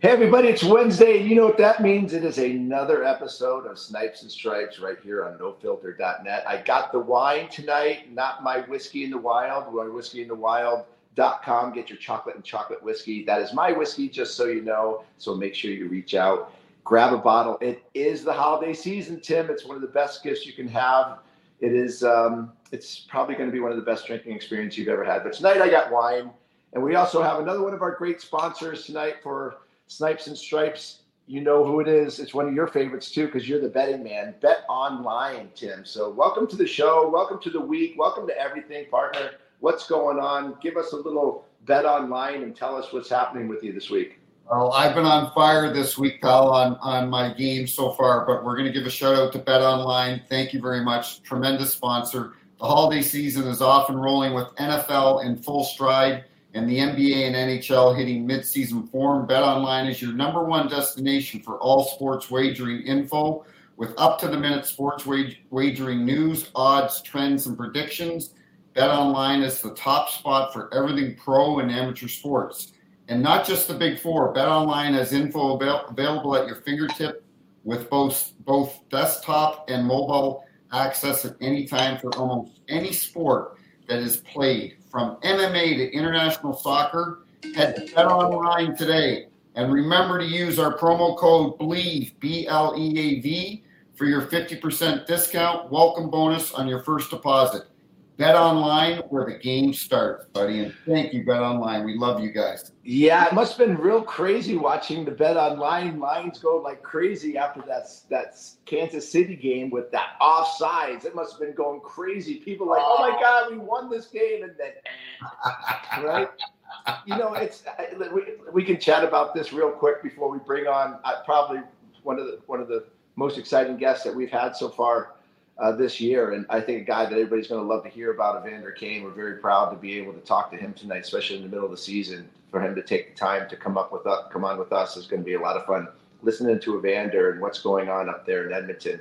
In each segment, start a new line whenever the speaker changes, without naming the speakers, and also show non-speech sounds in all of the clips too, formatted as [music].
Hey, everybody, it's Wednesday. You know what that means? It is another episode of Snipes and Stripes right here on nofilter.net. I got the wine tonight, not my whiskey in the wild. My whiskey in the wild.com. Get your chocolate and chocolate whiskey. That is my whiskey, just so you know. So make sure you reach out, grab a bottle. It is the holiday season, Tim. It's one of the best gifts you can have. It is, um, it's probably going to be one of the best drinking experiences you've ever had. But tonight I got wine. And we also have another one of our great sponsors tonight for Snipes and Stripes, you know who it is. It's one of your favorites too, because you're the betting man. Bet online, Tim. So welcome to the show. Welcome to the week. Welcome to everything, partner. What's going on? Give us a little bet online and tell us what's happening with you this week.
Well, I've been on fire this week, pal, on, on my game so far, but we're going to give a shout out to Bet Online. Thank you very much. Tremendous sponsor. The holiday season is off and rolling with NFL in full stride and the NBA and NHL hitting midseason form. BetOnline is your number one destination for all sports wagering info with up to the minute sports wagering news, odds, trends, and predictions. BetOnline is the top spot for everything pro and amateur sports. And not just the big four, BetOnline has info avail- available at your fingertip with both both desktop and mobile access at any time for almost any sport that is played from MMA to international soccer. Head to Bet Online today. And remember to use our promo code BLEAV, B L E A V, for your 50% discount welcome bonus on your first deposit. Bet Online, where the game starts, buddy. And thank you, Bet Online. We love you guys.
Yeah, it must have been real crazy watching the Bet Online lines go like crazy after that that Kansas City game with that offsides. It must have been going crazy. People like, oh my God, we won this game, and then right. You know, it's we, we can chat about this real quick before we bring on uh, probably one of the one of the most exciting guests that we've had so far uh, this year. And I think a guy that everybody's going to love to hear about, Evander Kane. We're very proud to be able to talk to him tonight, especially in the middle of the season. For him to take the time to come up with us, come on with us is going to be a lot of fun. Listening to Evander and what's going on up there in Edmonton.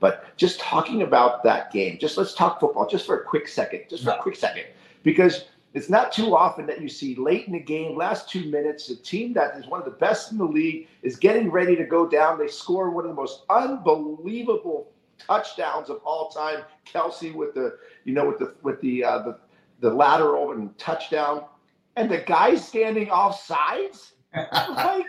But just talking about that game, just let's talk football just for a quick second, just for a quick second, because it's not too often that you see late in the game, last two minutes, a team that is one of the best in the league is getting ready to go down. They score one of the most unbelievable touchdowns of all time. Kelce with the, you know, with the with the uh, the, the lateral and touchdown, and the guy standing off sides. [laughs] like,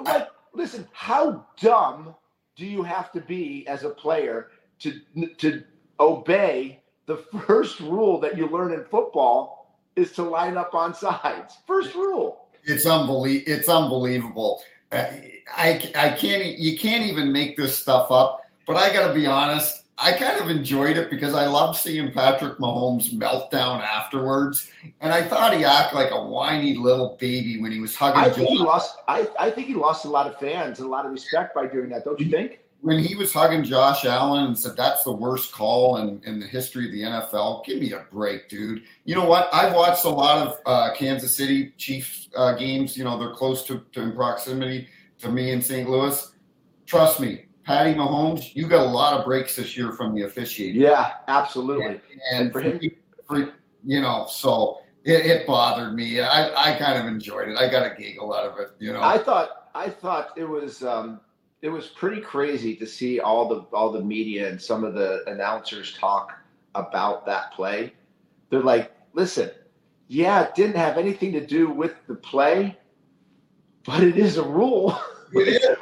like, listen, how dumb do you have to be as a player to to obey the first rule that you learn in football is to line up on sides. First rule.
It's unbelievable. It's unbelievable. I I can't. You can't even make this stuff up. But I got to be honest, I kind of enjoyed it because I love seeing Patrick Mahomes meltdown afterwards, and I thought he acted like a whiny little baby when he was hugging.
I think he lost. I, I think he lost a lot of fans and a lot of respect by doing that. Don't you think?
When he was hugging Josh Allen and said that's the worst call in, in the history of the NFL, give me a break, dude. You know what? I've watched a lot of uh, Kansas City Chiefs uh, games. You know they're close to, to in proximity to me in St. Louis. Trust me, Patty Mahomes, you got a lot of breaks this year from the officiating.
Yeah, absolutely.
And, and for him, for, you know, so it, it, bothered me. I, I kind of enjoyed it. I got a giggle out of it. You know,
I thought I thought it was um, it was pretty crazy to see all the all the media and some of the announcers talk about that play. They're like, listen, yeah, it didn't have anything to do with the play, but it is a rule. [laughs]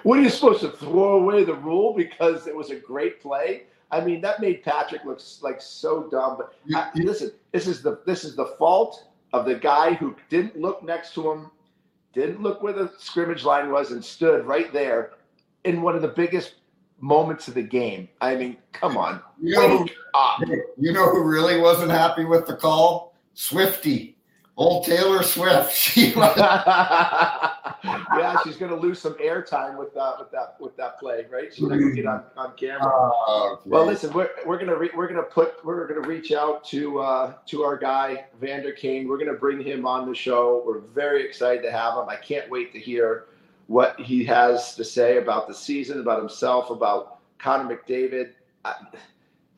what are you supposed to throw away the rule because it was a great play? I mean, that made Patrick look like so dumb. But I, listen, this is the this is the fault of the guy who didn't look next to him, didn't look where the scrimmage line was, and stood right there in one of the biggest moments of the game. I mean, come on.
You know, who, you know who really wasn't happy with the call? Swifty. Old Taylor Swift. [laughs] She [laughs]
yeah, she's going to lose some airtime with that with that with that play, right? She's not going to get on, on camera. Oh, well, listen, we're, we're gonna re- we're gonna put we're gonna reach out to uh, to our guy Vander Kane. We're gonna bring him on the show. We're very excited to have him. I can't wait to hear what he has to say about the season, about himself, about Connor McDavid. I,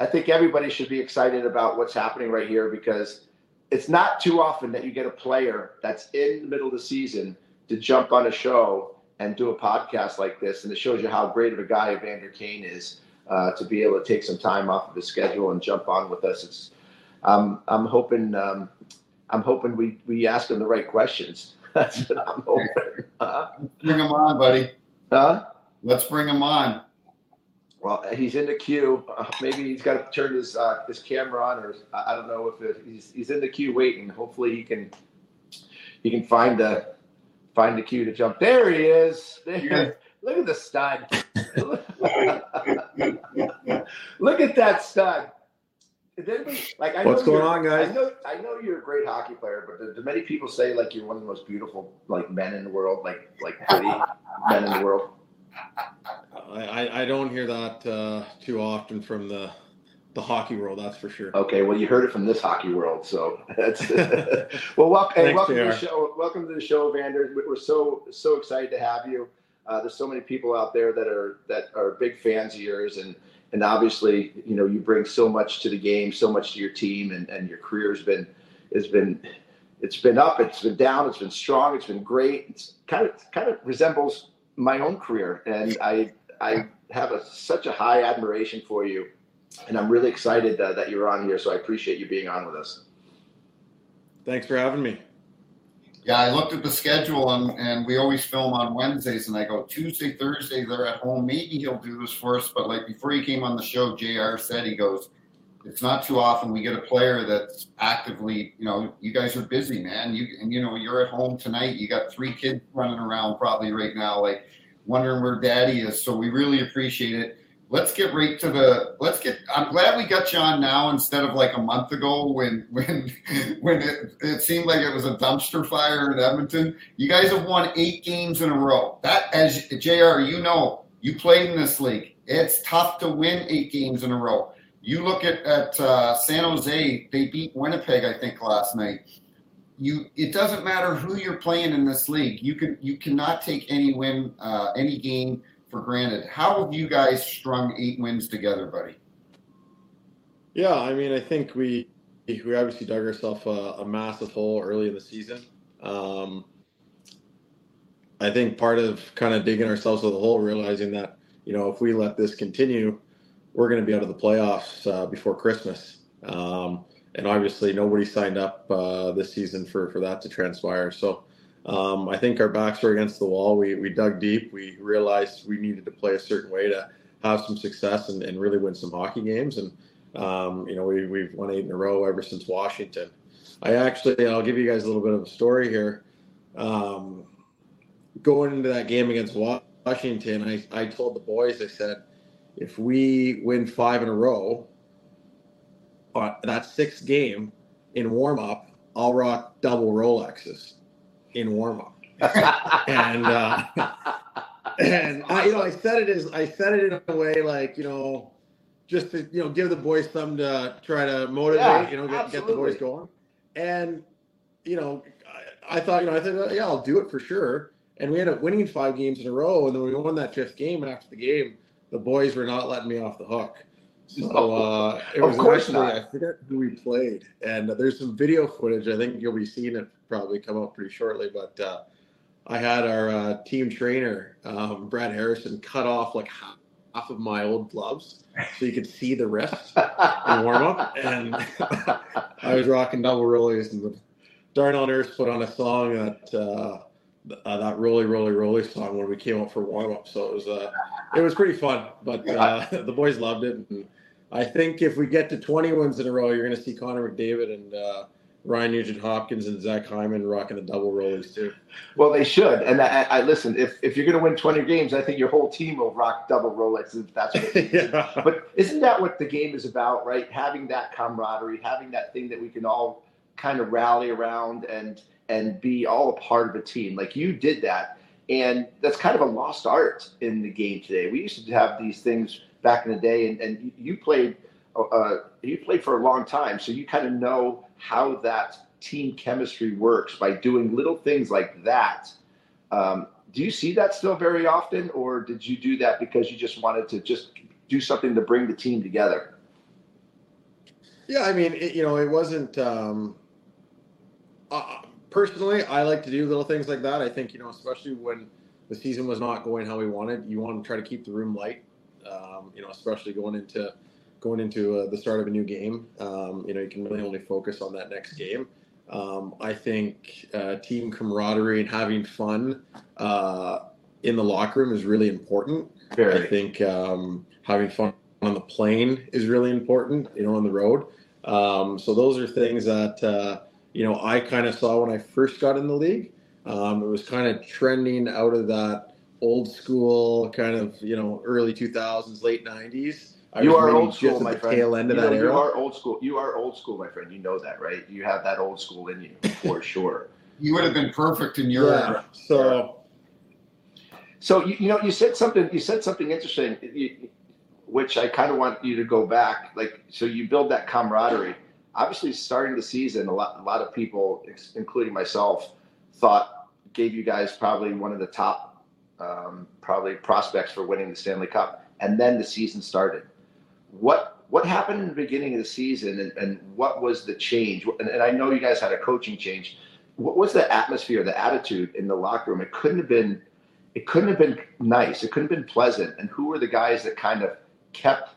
I think everybody should be excited about what's happening right here because it's not too often that you get a player that's in the middle of the season to jump on a show and do a podcast like this, and it shows you how great of a guy Evander Kane is uh, to be able to take some time off of his schedule and jump on with us. It's um, I'm hoping um, I'm hoping we we ask him the right questions. [laughs] That's what I'm hoping. Uh,
bring him on, buddy.
Huh?
Let's bring him on.
Well, he's in the queue. Uh, maybe he's got to turn his uh, his camera on, or I don't know if it, he's he's in the queue waiting. Hopefully, he can he can find the find the queue to jump. There he is. There. Look at the stud. [laughs] Look at that stud. Like, I
What's going on, guys?
I know, I know you're a great hockey player, but do, do, many people say like you're one of the most beautiful like men in the world, like like pretty men in the world?
I, I don't hear that uh, too often from the the hockey world, that's for sure.
Okay, well, you heard it from this hockey world, so [laughs] that's [laughs] well. Welcome, Thanks, welcome to the show. Welcome to the show, Vander. We're so so excited to have you. Uh, there's so many people out there that are that are big fans of yours, and and obviously, you know, you bring so much to the game, so much to your team, and, and your career has been has been it's been up, it's been down, it's been strong, it's been great. It's kind of kind of resembles my own career, and I I have a, such a high admiration for you, and I'm really excited uh, that you're on here. So I appreciate you being on with us.
Thanks for having me.
Yeah, I looked at the schedule and, and we always film on Wednesdays and I go Tuesday, Thursday, they're at home. Maybe he'll do this for us. But like before he came on the show, JR said he goes, It's not too often we get a player that's actively, you know, you guys are busy, man. You and you know, you're at home tonight, you got three kids running around probably right now, like wondering where daddy is. So we really appreciate it. Let's get right to the let's get i'm glad we got you on now instead of like a month ago when [laughs] when when it, it seemed like it was a dumpster fire in edmonton. You guys have won eight games in a row. That as jr you know you played in this league. It's tough to win eight games in a row you look at at uh, san jose they beat winnipeg i think last night you it doesn't matter who you're playing in this league you can you cannot take any win uh, any game for granted. How have you guys strung eight wins together, buddy?
Yeah, I mean, I think we we obviously dug ourselves a, a, massive hole early in the season. Um, I think part of kind of digging ourselves to the hole, realizing that you know if we let this continue, we're going to be out of the playoffs uh, before Christmas. Um, and obviously, nobody signed up uh, this season for for that to transpire. So um, I think our backs were against the wall. We, we dug deep. We realized we needed to play a certain way to have some success and, and really win some hockey games. And, um, you know, we, we've won eight in a row ever since Washington. I actually, I'll give you guys a little bit of a story here. Um, going into that game against Washington, I, I told the boys, I said, if we win five in a row, uh, that sixth game in warm up, I'll rock double Rolexes in warm up. [laughs] and uh, and I, you know, I said it as I said it in a way like you know, just to you know give the boys something to try to motivate, yeah, you know, get, get, the boys going. And you know, I, I, thought you know I thought yeah I'll do it for sure. And we ended up winning five games in a row, and then we won that fifth game. And after the game, the boys were not letting me off the hook. So uh, it was actually. I forget who we played, and there's some video footage. I think you'll be seeing it probably come out pretty shortly. But uh, I had our uh, team trainer um, Brad Harrison cut off like half, half of my old gloves so you could see the wrist [laughs] and warm up, and [laughs] I was rocking double rollies, and the Darnell Nurse put on a song that. Uh, that roly roly roly song when we came out for warm up. So it was uh, it was pretty fun. But uh, [laughs] the boys loved it, and I think if we get to 20 wins in a row, you're going to see Connor McDavid and uh, Ryan Nugent Hopkins and Zach Hyman rocking the double rollies too.
Well, they should. And I, I listen. If if you're going to win 20 games, I think your whole team will rock double Rolex if that's what. It is. [laughs] yeah. But isn't that what the game is about, right? Having that camaraderie, having that thing that we can all kind of rally around and and be all a part of a team. Like you did that, and that's kind of a lost art in the game today. We used to have these things back in the day, and, and you played uh, you played for a long time, so you kind of know how that team chemistry works by doing little things like that. Um, do you see that still very often, or did you do that because you just wanted to just do something to bring the team together?
Yeah, I mean, it, you know, it wasn't. Um, uh, personally, I like to do little things like that. I think you know, especially when the season was not going how we wanted. You want to try to keep the room light, um, you know, especially going into going into uh, the start of a new game. Um, you know, you can really only focus on that next game. Um, I think uh, team camaraderie and having fun uh, in the locker room is really important.
Very.
I think um, having fun on the plane is really important, you know, on the road. Um, so those are things that uh, you know I kind of saw when I first got in the league. Um, it was kind of trending out of that old school kind of you know early 2000s, late 90s. I
you are old school, my friend.
tail end of
you,
that
know,
era.
you are old school. You are old school, my friend. You know that, right? You have that old school in you for [laughs] sure.
You would have been perfect in your
yeah.
era.
So
So you, you know, you said something. You said something interesting, you, which I kind of want you to go back. Like, so you build that camaraderie. Obviously, starting the season, a lot, a lot of people, including myself, thought gave you guys probably one of the top, um, probably prospects for winning the Stanley Cup. And then the season started. What what happened in the beginning of the season, and, and what was the change? And, and I know you guys had a coaching change. What was the atmosphere, the attitude in the locker room? It couldn't have been it couldn't have been nice. It couldn't have been pleasant. And who were the guys that kind of kept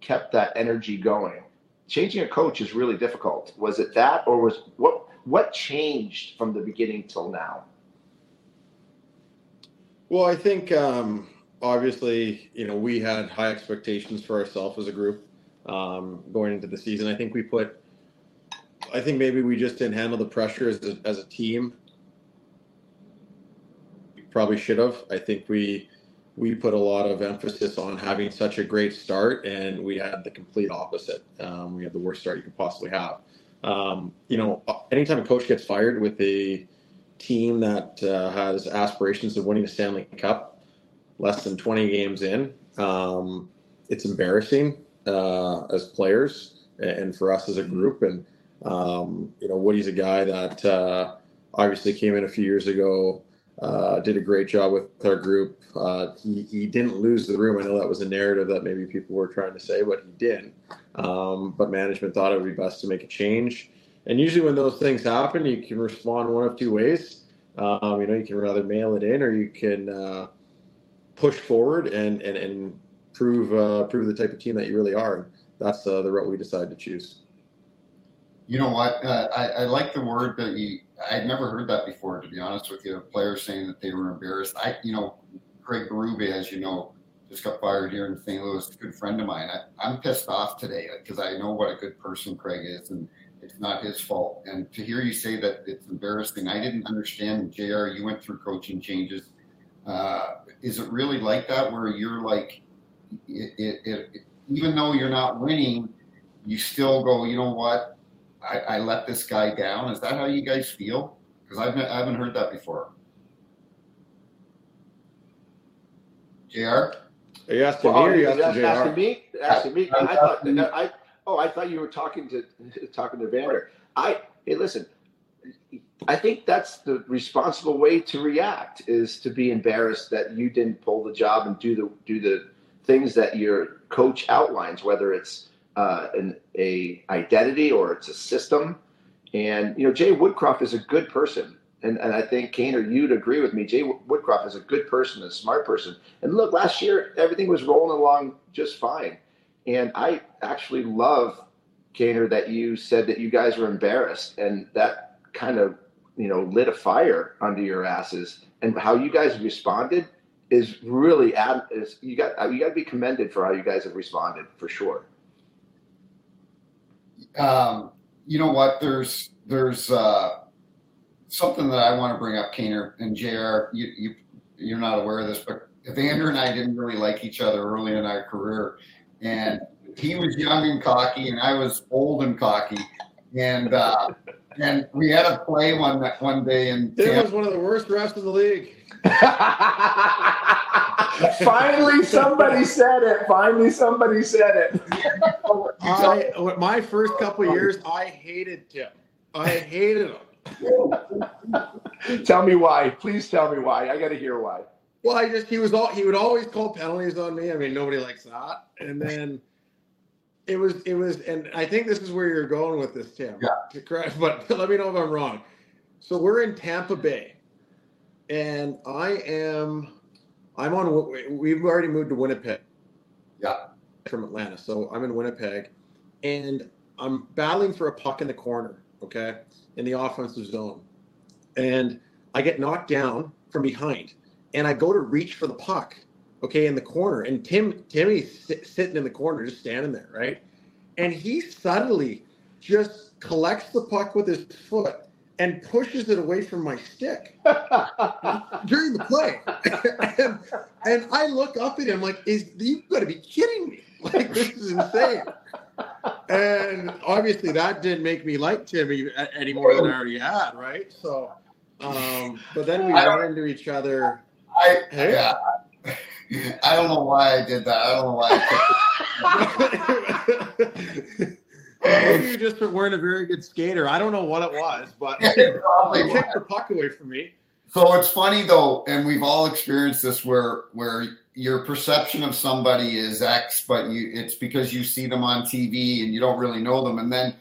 kept that energy going? Changing a coach is really difficult. Was it that, or was what what changed from the beginning till now?
Well, I think um, obviously, you know, we had high expectations for ourselves as a group um, going into the season. I think we put, I think maybe we just didn't handle the pressure as a, as a team. We probably should have. I think we we put a lot of emphasis on having such a great start, and we had the complete opposite. Um, we had the worst start you could possibly have. Um, you know, anytime a coach gets fired with a team that uh, has aspirations of winning a Stanley Cup less than 20 games in. Um, it's embarrassing uh, as players and for us as a group. And, um, you know, Woody's a guy that uh, obviously came in a few years ago, uh, did a great job with our group. Uh, he, he didn't lose the room. I know that was a narrative that maybe people were trying to say, but he didn't. Um, but management thought it would be best to make a change. And usually, when those things happen, you can respond one of two ways. Um, you know, you can rather mail it in, or you can uh, push forward and and, and prove uh, prove the type of team that you really are. That's uh, the route we decided to choose.
You know what? Uh, I, I like the word that you. I'd never heard that before, to be honest with you. Players saying that they were embarrassed. I, you know, Craig Berube, as you know, just got fired here in St. Louis. Good friend of mine. I, I'm pissed off today because I know what a good person Craig is, and it's not his fault. And to hear you say that it's embarrassing, I didn't understand. Jr. You went through coaching changes. Uh, is it really like that, where you're like, it, it, it, even though you're not winning, you still go, you know what? I, I let this guy down. Is that how you guys feel? Because I've I haven't heard that before. Jr.
Are oh, you asking
Well,
me or are you
are
asking
you asking me? Asking me? I thought I oh I thought you were talking to [laughs] talking to Vander. I hey listen, I think that's the responsible way to react is to be embarrassed that you didn't pull the job and do the do the things that your coach outlines, whether it's uh, an a identity or it's a system. And you know, Jay Woodcroft is a good person. And, and I think Kaner, you'd agree with me. Jay Woodcroft is a good person, a smart person. And look, last year everything was rolling along just fine. And I actually love Kaner that you said that you guys were embarrassed, and that kind of you know lit a fire under your asses. And how you guys responded is really is you got you got to be commended for how you guys have responded for sure.
Um, you know what? There's there's uh, something that I want to bring up, Kaner and Jr. You you you're not aware of this, but Evander and I didn't really like each other early in our career, and he was young and cocky, and I was old and cocky, and uh, and we had a play one that one day, and
it was one of the worst refs in the league. [laughs]
Finally, somebody said it. Finally, somebody said it.
I, my first couple of years, I hated Tim. I hated him.
tell me why. Please tell me why. I got to hear why.
Well, I just he was all he would always call penalties on me. I mean, nobody likes that. And then it was it was, and I think this is where you're going with this, Tim.
Yeah.
Correct, but [laughs] let me know if I'm wrong. So we're in Tampa Bay, and I am. I'm on. We've already moved to Winnipeg.
Yeah.
From Atlanta, so I'm in Winnipeg, and I'm battling for a puck in the corner. Okay, in the offensive zone, and I get knocked down from behind, and I go to reach for the puck. Okay, in the corner, and Tim Timmy's sitting in the corner, just standing there, right? And he suddenly just collects the puck with his foot and pushes it away from my stick [laughs] during the play. and, and, I look up at him like, "Is you got to be kidding me? Like this is insane." And obviously, that didn't make me like Timmy any more than I already had, right? So, um, but then we ran into each other.
I hey? yeah. I don't know why I did that. I don't
know why. [laughs] Maybe you just weren't a very good skater. I don't know what it was, but [laughs] you kicked the puck away from me.
So it's funny though, and we've all experienced this where where your perception of somebody is X, but you it's because you see them on TV and you don't really know them. And then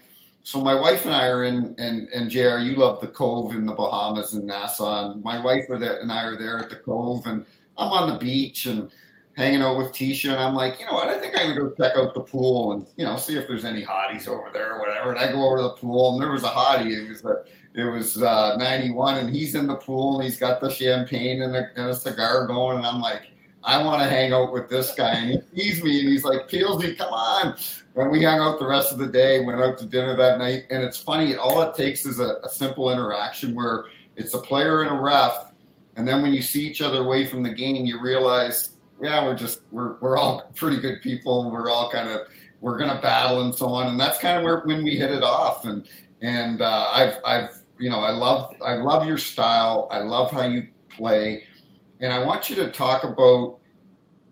so my wife and I are in and and JR, you love the Cove in the Bahamas and Nassau. And my wife and I are there at the Cove and I'm on the beach and hanging out with Tisha, and I'm like, you know what? I think I'm gonna go check out the pool and you know see if there's any hotties over there or whatever. And I go over to the pool, and there was a hottie. It was a, it was uh, 91, and he's in the pool, and he's got the champagne and a, and a cigar going, and I'm like. I want to hang out with this guy. And he sees me and he's like, Peelsy, come on. And we hung out the rest of the day, went out to dinner that night. And it's funny, all it takes is a, a simple interaction where it's a player and a ref. And then when you see each other away from the game, you realize yeah, we're just we're we're all [laughs] pretty good people. We're all kind of we're gonna battle and so on, and that's kind of where when we hit it off. And and uh, I've I've you know I love I love your style. I love how you play, and I want you to talk about.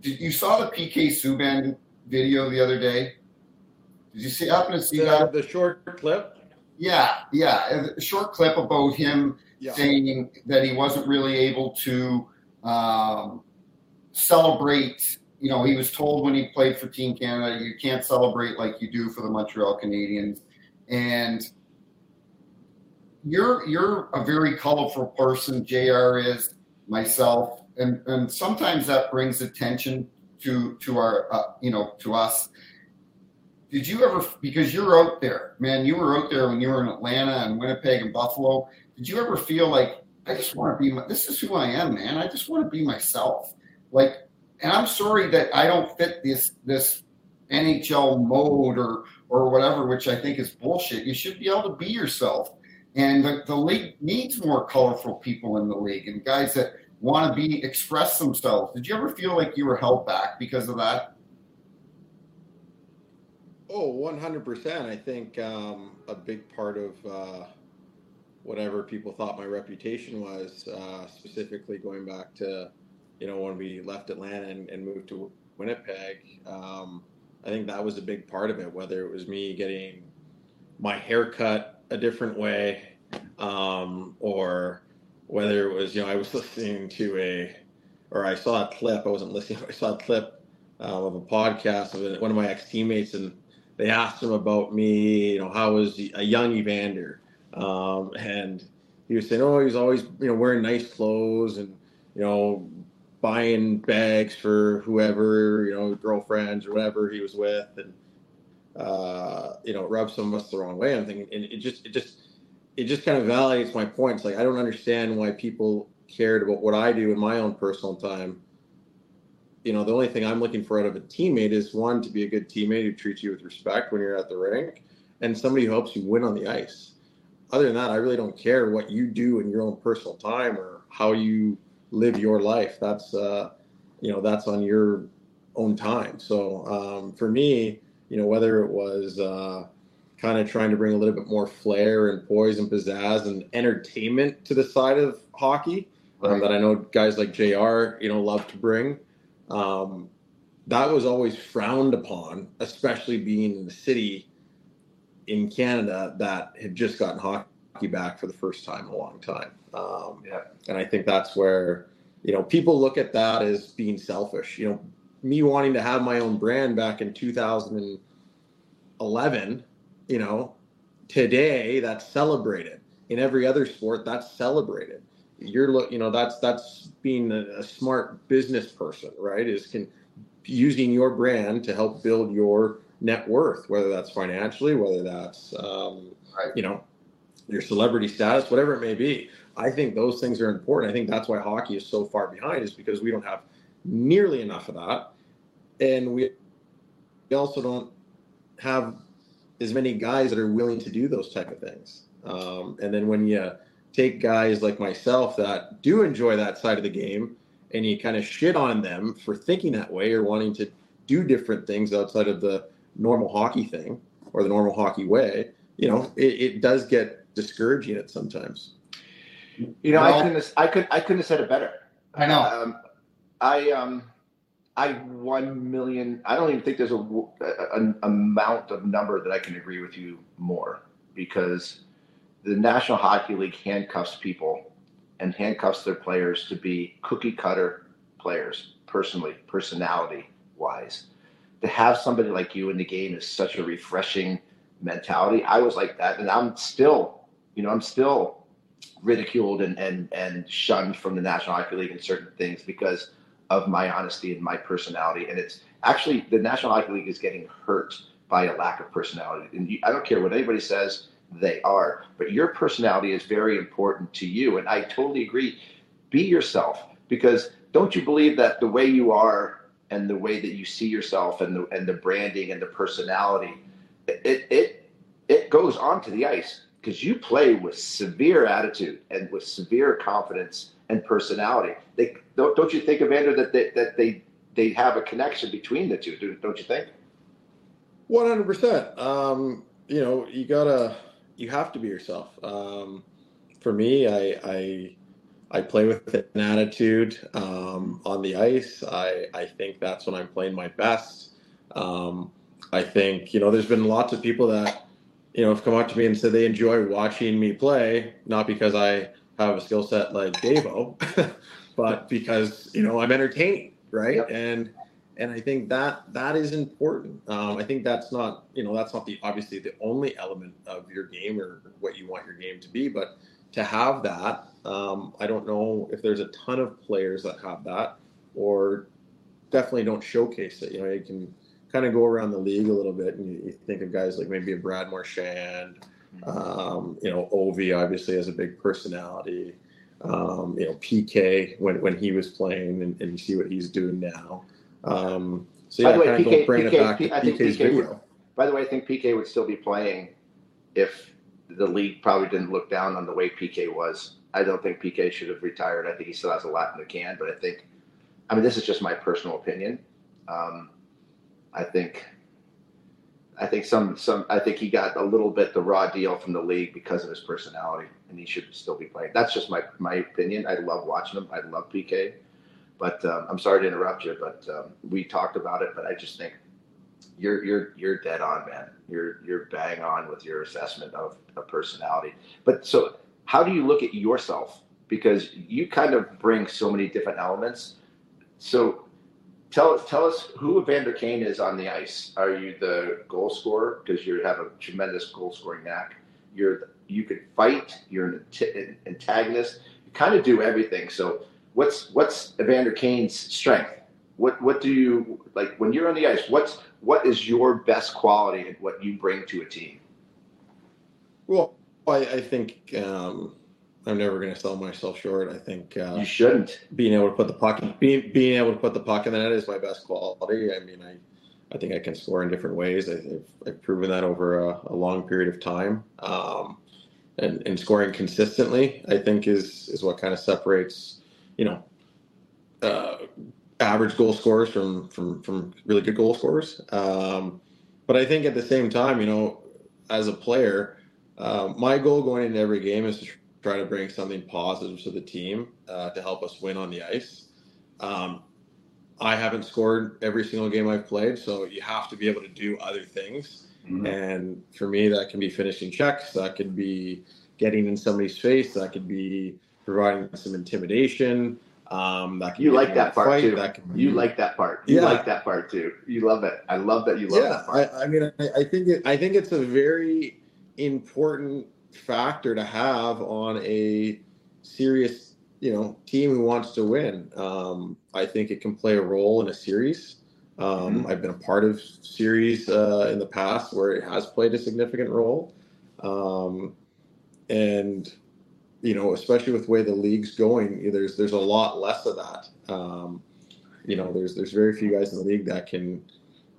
Did you saw the PK Subban video the other day? Did you see happen to see
the,
that
the short clip?
Yeah, yeah, a short clip about him yeah. saying that he wasn't really able to. Um, celebrate. You know, he was told when he played for Team Canada, you can't celebrate like you do for the Montreal Canadiens. And you're you're a very colorful person. Jr. is myself, and and sometimes that brings attention to to our uh, you know to us. Did you ever because you're out there, man? You were out there when you were in Atlanta and Winnipeg and Buffalo. Did you ever feel like I just want to be? My, this is who I am, man. I just want to be myself. Like, and I'm sorry that I don't fit this this NHL mode or or whatever, which I think is bullshit. You should be able to be yourself. And the, the league needs more colorful people in the league and guys that want to be express themselves. Did you ever feel like you were held back because of that?
Oh, 100%. I think um, a big part of uh, whatever people thought my reputation was, uh, specifically going back to you know, when we left Atlanta and, and moved to Winnipeg, um, I think that was a big part of it. Whether it was me getting my hair cut a different way, um, or whether it was, you know, I was listening to a, or I saw a clip. I wasn't listening. [laughs] I saw a clip uh, of a podcast of one of my ex teammates, and they asked him about me. You know, how was a young Evander, um, and he was saying, oh, he's always, you know, wearing nice clothes and you know, buying bags for whoever, you know, girlfriends or whatever he was with, and uh, you know, rub some of us the wrong way. I'm thinking, and it just, it just, it just kind of validates my points. Like I don't understand why people cared about what I do in my own personal time. You know, the only thing I'm looking for out of a teammate is one to be a good teammate who treats you with respect when you're at the rink, and somebody who helps you win on the ice. Other than that, I really don't care what you do in your own personal time or how you live your life. That's uh, you know that's on your own time. So um, for me, you know, whether it was uh, kind of trying to bring a little bit more flair and poise and pizzazz and entertainment to the side of hockey um, right. that I know guys like Jr. you know love to bring. Um, that was always frowned upon, especially being in the city in Canada that had just gotten hockey back for the first time in a long time. Um, yeah. And I think that's where, you know, people look at that as being selfish. You know, me wanting to have my own brand back in 2011, you know, today that's celebrated. In every other sport, that's celebrated. you're look, you know, that's that's being a, a smart business person, right? Is can using your brand to help build your net worth, whether that's financially, whether that's um,
Right.
you know your celebrity status, whatever it may be. I think those things are important. I think that's why hockey is so far behind, is because we don't have nearly enough of that, and we also don't have as many guys that are willing to do those type of things. Um, and then when you take guys like myself that do enjoy that side of the game, and you kind of shit on them for thinking that way or wanting to do different things outside of the normal hockey thing or the normal hockey way, you know, it, it does get discouraging it sometimes.
You know, I couldn't. Have, I could. I couldn't have said it better.
I know.
Um, I um, I one million. I don't even think there's a, w- a- an amount of number that I can agree with you more because the National Hockey League handcuffs people and handcuffs their players to be cookie cutter players, personally, personality wise. To have somebody like you in the game is such a refreshing mentality. I was like that, and I'm still, you know, I'm still ridiculed and, and, and shunned from the National Hockey League in certain things because of my honesty and my personality. And it's actually the National Hockey League is getting hurt by a lack of personality. And you, I don't care what anybody says, they are. But your personality is very important to you. And I totally agree. Be yourself because don't you believe that the way you are and the way that you see yourself and the, and the branding and the personality, it, it, it goes onto the ice because you play with severe attitude and with severe confidence and personality. They don't, don't you think, Evander, that they, that they they have a connection between the two? do- Don't you think?
One hundred percent. Um, you know, you gotta, you have to be yourself. Um, for me, I, I, I play with an attitude um, on the ice. I, I think that's when I'm playing my best. Um, I think you know, there's been lots of people that you know have come up to me and said they enjoy watching me play, not because I have a skill set like Davo, [laughs] but because you know I'm entertaining, right?
Yep.
And and I think that that is important. Um, I think that's not you know that's not the obviously the only element of your game or what you want your game to be, but to have that, um, I don't know if there's a ton of players that have that or definitely don't showcase it. You know, you can kind of go around the league a little bit and you, you think of guys like maybe a Brad Marchand, um, you know, Ovi obviously has a big personality. Um, you know, PK when, when he was playing and, and you see what he's doing now. Um, so
By
yeah,
the way,
kind of
PK PK
back to
I think
PK's
PK would-. By the way, I think PK would still be playing if the league probably didn't look down on the way PK was. I don't think PK should have retired. I think he still has a lot in the can, but I think, I mean, this is just my personal opinion. Um, I think, I think some some I think he got a little bit the raw deal from the league because of his personality, and he should still be playing. That's just my my opinion. I love watching him. I love PK, but um, I'm sorry to interrupt you, but um, we talked about it. But I just think you're you're you're dead on, man. You're you're bang on with your assessment of, of personality. But so, how do you look at yourself? Because you kind of bring so many different elements. So, tell us tell us who Evander Kane is on the ice. Are you the goal scorer because you have a tremendous goal scoring knack? You're you could fight. You're an antagonist. You kind of do everything. So, what's what's Evander Kane's strength? What what do you like when you're on the ice? What's what is your best quality and what you bring to a team?
Well, I, I think um, I'm never going to sell myself short. I think uh,
You shouldn't.
being able to put the puck, being being able to put the puck in the net is my best quality. I mean, I I think I can score in different ways. I, I've, I've proven that over a, a long period of time. Um, and, and scoring consistently, I think is is what kind of separates, you know, uh, average goal scorers from from from really good goal scorers. Um, but I think at the same time, you know, as a player, uh, my goal going into every game is to try to bring something positive to the team uh, to help us win on the ice. Um, I haven't scored every single game I've played, so you have to be able to do other things. And for me, that can be finishing checks, that could be getting in somebody's face, that could be providing some intimidation. Um, that
You
be
like that part
fight,
too.
That be,
You like that part. You
Yeah.
like that part too. You love it. I love that you love
yeah,
that part.
I, I mean, I, I think it, I think it's a very important factor to have on a serious you know team who wants to win. Um, I think it can play a role in a series. Um,
Mhm.
I've been a part of series uh, in the past where it has played a significant role, um, and you know, especially with the way the league's going, there's there's a lot less of that. Um, you know, there's there's very few guys in the league that can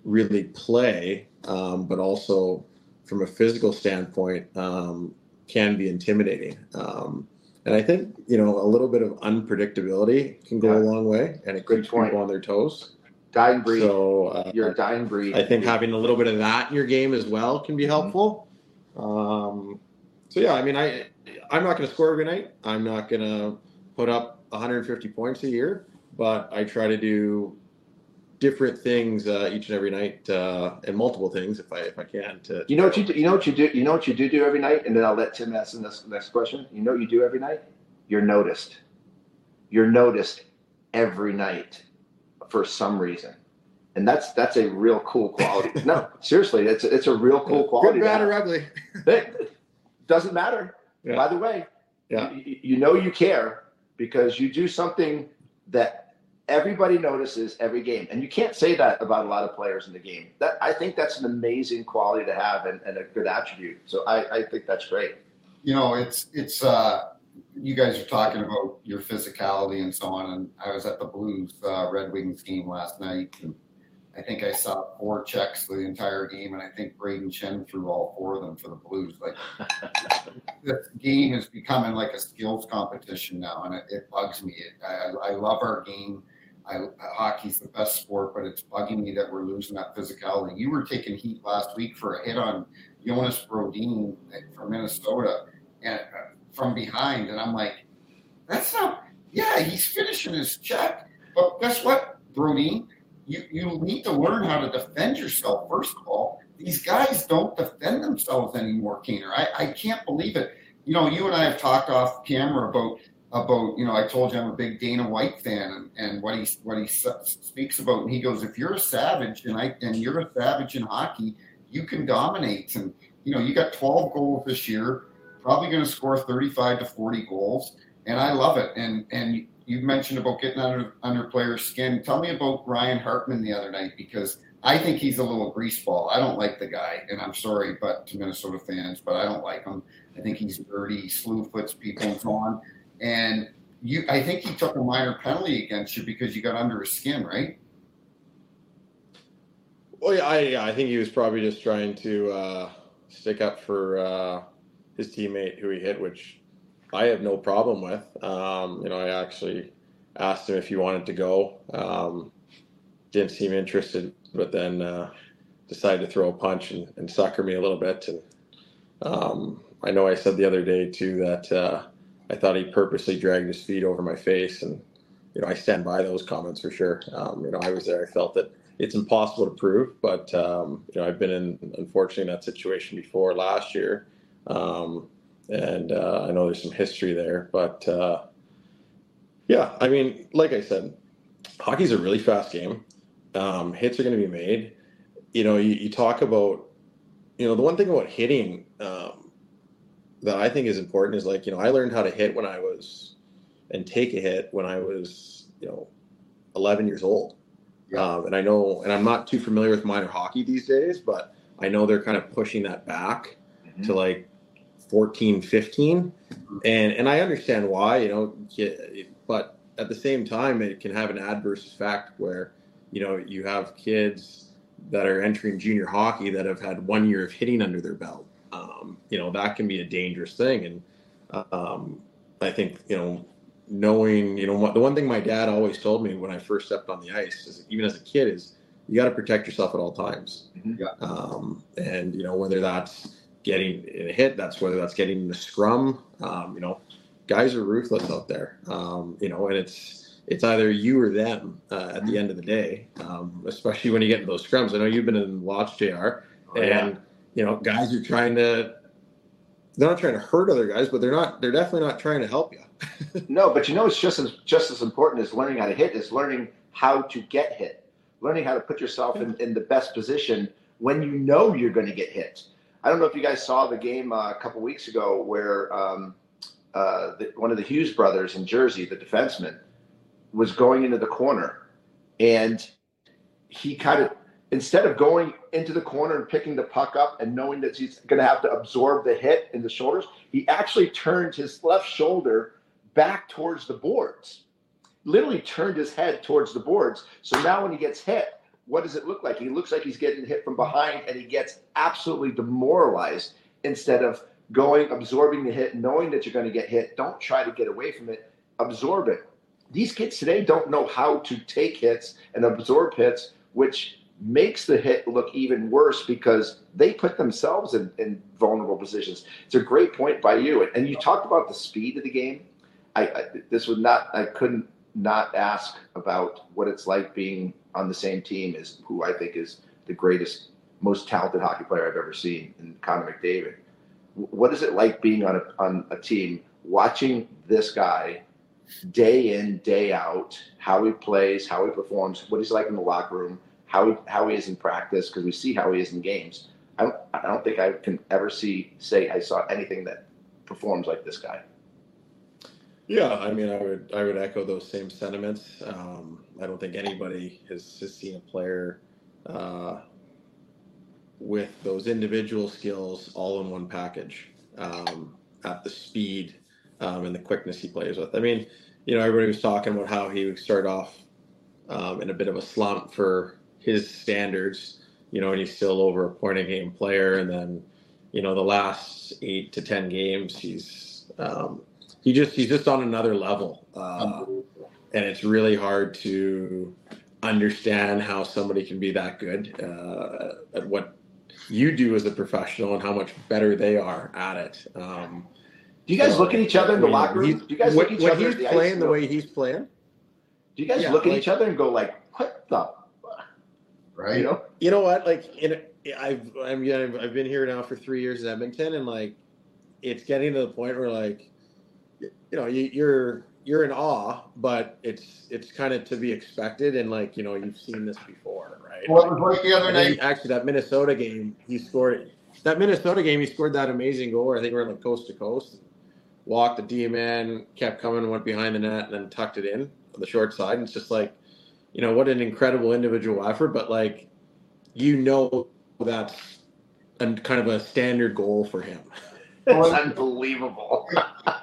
really play, um, but also from a physical standpoint, um, can be intimidating. Um, and I think you know a little bit of unpredictability can go a long way, and it
Good
keeps
point.
people on their toes.
Dying breed.
So uh,
You're a dying breed.
I think having a little bit of that in your game as well can be helpful. Um, so yeah, I mean, I I'm not going to score every night. I'm not going to put up 150 points a year, but I try to do different things uh, each and every night uh, and multiple things if I if I can. To
You know what you do? You know what you do? You know what you do do every night? And then I'll let Tim ask the next, next question. You know what you do every night? You're noticed. You're noticed every night for some reason, and that's that's a real cool quality. [laughs] no, seriously, it's it's a real cool quality.
Good, bad, or ugly.
It doesn't matter.
Yeah.
By the way,
Yeah.
you, you know you care because you do something that everybody notices every game, and you can't say that about a lot of players in the game. That I think that's an amazing quality to have and, and a good attribute. So I, I think that's great.
you know, it's it's uh, you guys are talking about your physicality and so on, and I was at the Blues uh, Red Wings game last night, and I think I saw four checks for the entire game, and I think Brayden Schenn threw all four of them for the Blues. Like [laughs] this game is becoming like a skills competition now, and it, it bugs me. It, I, I love our game. I, hockey's the best sport, but it's bugging me that we're losing that physicality. You were taking heat last week for a hit on Jonas Brodin from Minnesota and uh, from behind, and I'm like, that's not. Yeah, he's finishing his check, but guess what, Brodin? You you need to learn how to defend yourself. First of all, these guys don't defend themselves anymore, Keener. I, I can't believe it. You know, you and I have talked off camera about about you know I told you I'm a big Dana White fan and, and what he what he speaks about, and he goes, if you're a savage and I and you're a savage in hockey, you can dominate. And you know, you got 12 goals this year, probably going to score 35 to 40 goals, and I love it. And and you mentioned about getting under under players' skin. Tell me about Ryan Hartman the other night because I think he's a little greaseball. I don't like the guy, and I'm sorry, but to Minnesota fans, but I don't like him. I think he's dirty, slew foots people and so on. And you, I think he took a minor penalty against you because you got under his skin, right?
Well, yeah, I, I think he was probably just trying to uh, stick up for uh, his teammate who he hit, which I have no problem with. Um, you know, I actually asked him if he wanted to go. Um, didn't seem interested, but then uh, decided to throw a punch and, and sucker me a little bit. And um, I know I said the other day too that uh, I thought he purposely dragged his feet over my face, and you know I stand by those comments for sure. Um, you know, I was there. I felt that it's impossible to prove, but um, you know, I've been in unfortunately in that situation before last year, um, and uh, I know there's some history there. But uh, yeah, I mean, like I said, hockey's a really fast game. Um, hits are going to be made. You know, you, you talk about, you know, the one thing about hitting um, that I think is important is like, you know, I learned how to hit when I was and take a hit when I was, you know, 11 years old.
Yeah.
Um, and I know, and I'm not too familiar with minor hockey these days, but I know they're kind of pushing that back to like 14, 15. And, and I understand why, you know, but at the same time, it can have an adverse effect where, you know, you have kids that are entering junior hockey that have had one year of hitting under their belt. Um, you know, that can be a dangerous thing. And um, I think, you know, knowing, you know, the one thing my dad always told me when I first stepped on the ice, is, even as a kid, is you got to protect yourself at all times.
Mhm.
Yeah.
Um, and, you know, whether that's getting a hit, that's whether that's getting in a scrum, um, you know, guys are ruthless out there. Um, you know, and it's, it's either you or them uh, at the end of the day, um, especially when you get into those scrums. I know you've been in watch, JR,
Oh,
and
yeah.
You know, guys are trying to. They're not trying to hurt other guys, but they're not. They're definitely not trying to help you. [laughs]
No, but you know, it's just as just as important as learning how to hit is learning how to get hit, learning how to put yourself in, in the best position when you know you're going to get hit. I don't know if you guys saw the game uh, a couple weeks ago where um, uh, the, one of the Hughes brothers in Jersey, the defenseman, was going into the corner, and he kind of instead of going into the corner and picking the puck up and knowing that he's going to have to absorb the hit in the shoulders, he actually turned his left shoulder back towards the boards. Literally turned his head towards the boards. So now when he gets hit, what does it look like? He looks like he's getting hit from behind and he gets absolutely demoralized instead of going, absorbing the hit, knowing that you're going to get hit. Don't try to get away from it, absorb it. These kids today don't know how to take hits and absorb hits, which makes the hit look even worse because they put themselves in, in vulnerable positions. It's a great point by you. And you talked about the speed of the game. I, I this would not I couldn't not ask about what it's like being on the same team as who I think is the greatest, most talented hockey player I've ever seen in Connor McDavid. What is it like being on a on a team watching this guy day in day out, how he plays, how he performs, what he's like in the locker room, how he, how he is in practice because we see how he is in games. I don't, I don't think I can ever see say I saw anything that performs like this guy.
Yeah, I mean, I would I would echo those same sentiments. Um, I don't think anybody has, has seen a player uh, with those individual skills all in one package um, at the speed um, and the quickness he plays with. I mean, you know, everybody was talking about how he would start off um, in a bit of a slump for his standards, you know, and he's still over a point a game player. And then, you know, the last eight to 10 games, he's, um, he just, he's just on another level. Uh, and it's really hard to understand how somebody can be that good uh, at what you do as a professional and how much better they are at it. Um,
do you guys so, look at each other in the I mean, locker room? Do you guys
look
at
each other? He's playing the way he's playing.
Do you guys yeah, look at like, each other and go like, "What the right?
You know, you know what? Like, in, I've I'm, I've I've been here now for three years in Edmonton, and like, it's getting to the point where like, you know, you, you're you're in awe, but it's it's kind of to be expected, and like you know, you've seen this before, right?
What was like the other night?
Actually, that Minnesota game, he scored. That Minnesota game, he scored that amazing goal. I think we are like coast to coast. Walked the D man, kept coming, went behind the net, and then tucked it in on the short side. And it's just like you know, what an incredible individual effort, but like, you know, that's a, kind of a standard goal for him.
It's unbelievable. [laughs]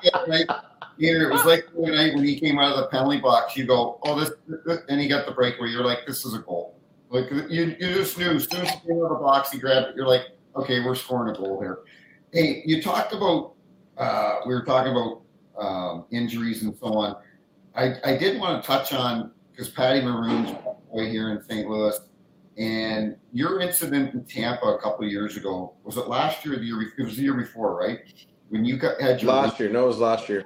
yeah, it was like the night when he came out of the penalty box. You go, oh, this, this, and he got the breakaway. You're like, this is a goal. Like you, you just knew as soon as he came out of the box, he grabbed it. You're like, okay, we're scoring a goal here. Hey, you talked about, uh, we were talking about um, injuries and so on. I, I did want to touch on because Patty Maroon's way here in St. Louis. And your incident in Tampa a couple years ago was it last year? Or the year it was the year before, right? When you got, had
your last year. No, it was last year.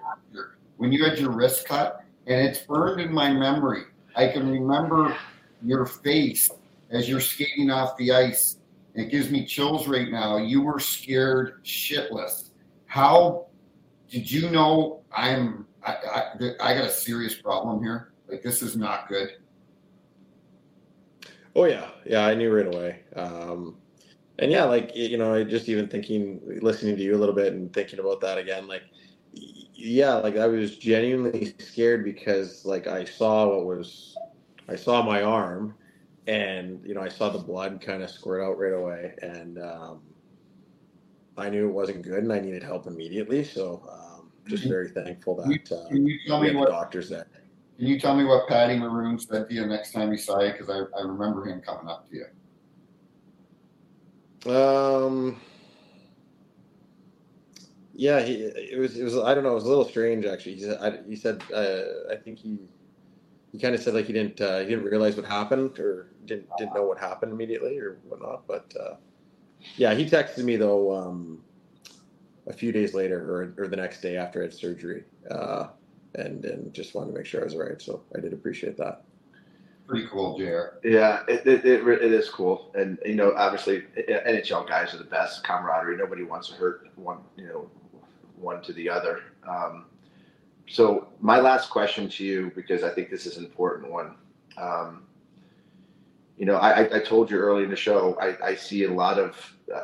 When you had your wrist cut, and it's burned in my memory. I can remember your face as you're skating off the ice. It gives me chills right now. You were scared shitless. How did you know I'm? I, I, I got a serious problem here. Like this is not good.
Oh yeah, yeah, I knew right away. Um, and yeah, like you know, just even thinking, listening to you a little bit and thinking about that again, like yeah, like I was genuinely scared because like I saw what was, I saw my arm, and you know I saw the blood kind of squirt out right away, and um, I knew it wasn't good, and I needed help immediately. So um, just mm-hmm. very thankful that uh,
tell me what
doctors that
can you tell me what Patty Maroon said to you next time you saw you? Because I, I remember him coming up to
you. Um. Yeah, he it was it was I don't know it was a little strange actually. He said I, he said uh, I think he he kind of said like he didn't uh, he didn't realize what happened or didn't didn't know what happened immediately or whatnot. But uh, yeah, he texted me though um, a few days later or or the next day after I had surgery. Uh, and and just wanted to make sure I was right. So I did appreciate that.
Pretty cool, Jr.
Yeah, it, it, it, it is cool, and you know, obviously, NHL guys are the best camaraderie. Nobody wants to hurt one, you know, one to the other. Um, so my last question to you, because I think this is an important one. Um, you know, I, I told you early in the show, I, I see a lot of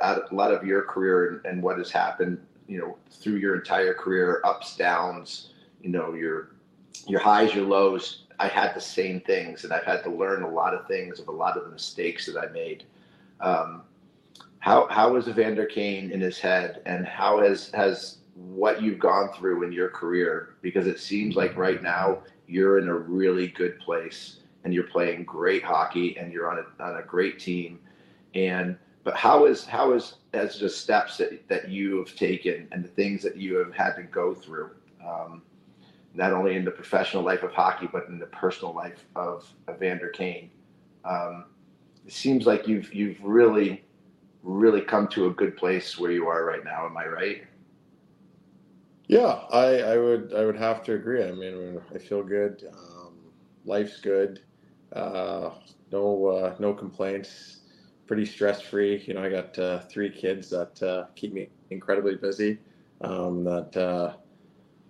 a lot of your career and, and what has happened you know, through your entire career, ups, downs, you know, your your highs, your lows. I had the same things, and I've had to learn a lot of things of a lot of the mistakes that I made. Um, how how is Evander Kane in his head, and how has has what you've gone through in your career? Because it seems like right now you're in a really good place, and you're playing great hockey, and you're on a on a great team, and but how is how is as the steps that, that you have taken and the things that you have had to go through um, not only in the professional life of hockey but in the personal life of evander kane. Um, it seems like you've you've really really come to a good place where you are right now. Am i right?
Yeah i i would i would have to agree. I mean i feel good. Um, life's good. Uh, no uh, no complaints. Pretty stress free. You know, I got uh, three kids that uh, keep me incredibly busy. Um, that uh,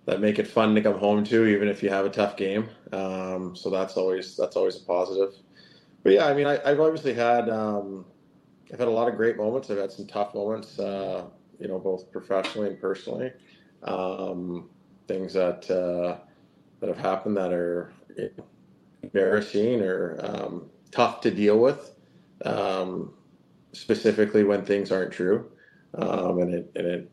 that make it fun to come home to, even if you have a tough game. Um, so that's always that's always a positive. But yeah, I mean, I, have obviously had um, I've had a lot of great moments. I've had some tough moments. Uh, you know, both professionally and personally. Um, things that uh, that have happened that are embarrassing or um, tough to deal with um, specifically when things aren't true. Um, and it, and it,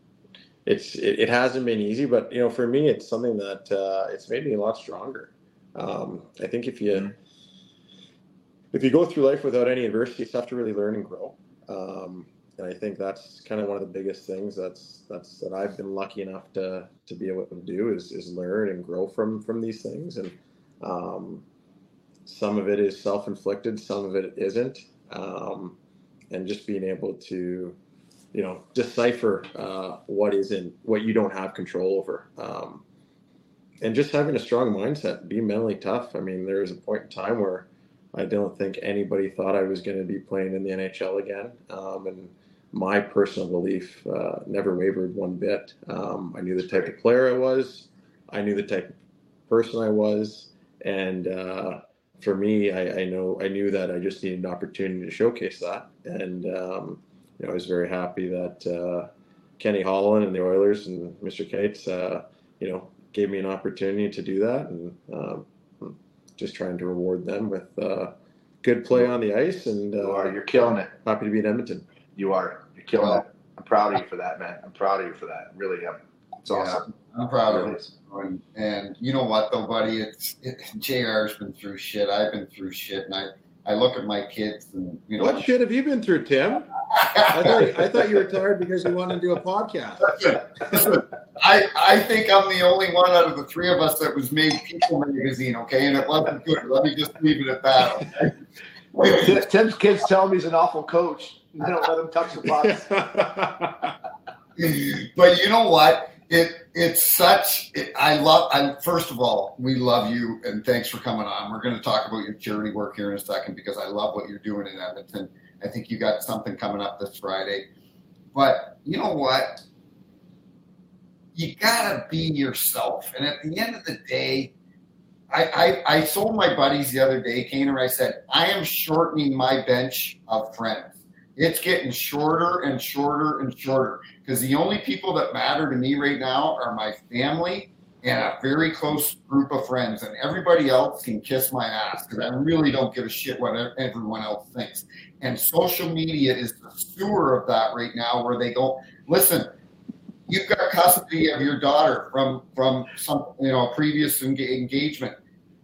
it's, it, it, hasn't been easy, but you know, for me, it's something that, uh, it's made me a lot stronger. Um, I think if you, mm-hmm. if you go through life without any adversity, you have to really learn and grow. Um, and I think that's kind of one of the biggest things that's that's that I've been lucky enough to to be able to do is is learn and grow from from these things and um, some of it is self inflicted, some of it isn't um, and just being able to you know decipher uh, what is in what you don't have control over. Um, and just having a strong mindset be mentally tough. I mean there was a point in time where i don't think anybody thought i was going to be playing in the nhl again. Um, and my personal belief uh, never wavered one bit. Um, i knew the type of player i was. I knew the type of person i was. And uh, for me, I, I, know I knew that I just needed an opportunity to showcase that, and um, you know, I was very happy that uh, Kenny Holland and the Oilers and Mr. Katz, uh, you know, gave me an opportunity to do that, and um, just trying to reward them with uh, good play on the ice. And
you are, you're killing it.
Happy to be in Edmonton.
You are. You're killing well, it. I'm proud of you for that, man. I'm proud of you for that. Really, I'm, It's awesome.
I'm proud of it. And, and you know what though, buddy? It's it, Jr's been through shit. I've been through shit, and I I look at my kids and you know.
What shit have you been through, Tim? I thought I thought you were tired because you wanted to do a podcast. [laughs]
I I think I'm the only one out of the three of us that was made People magazine, okay, and it wasn't good. Let me just leave it at that.
Okay? Tim's kids tell me he's an awful coach. They don't let him touch the
puck. [laughs] but you know what? it it's such it, i love i first of all we love you and thanks for coming on. We're going to talk about your charity work here in a second because i love what you're doing in edmonton. I think you got something coming up this friday. But you know what? You gotta be yourself. And at the end of the day I, I, I told my buddies the other day, and I said, I am shortening my bench of friends. It's getting shorter and shorter and shorter because the only people that matter to me right now are my family and a very close group of friends, and everybody else can kiss my ass because I really don't give a shit what everyone else thinks. And social media is the sewer of that right now, where they go, listen, you've got custody of your daughter from from some you know previous engagement.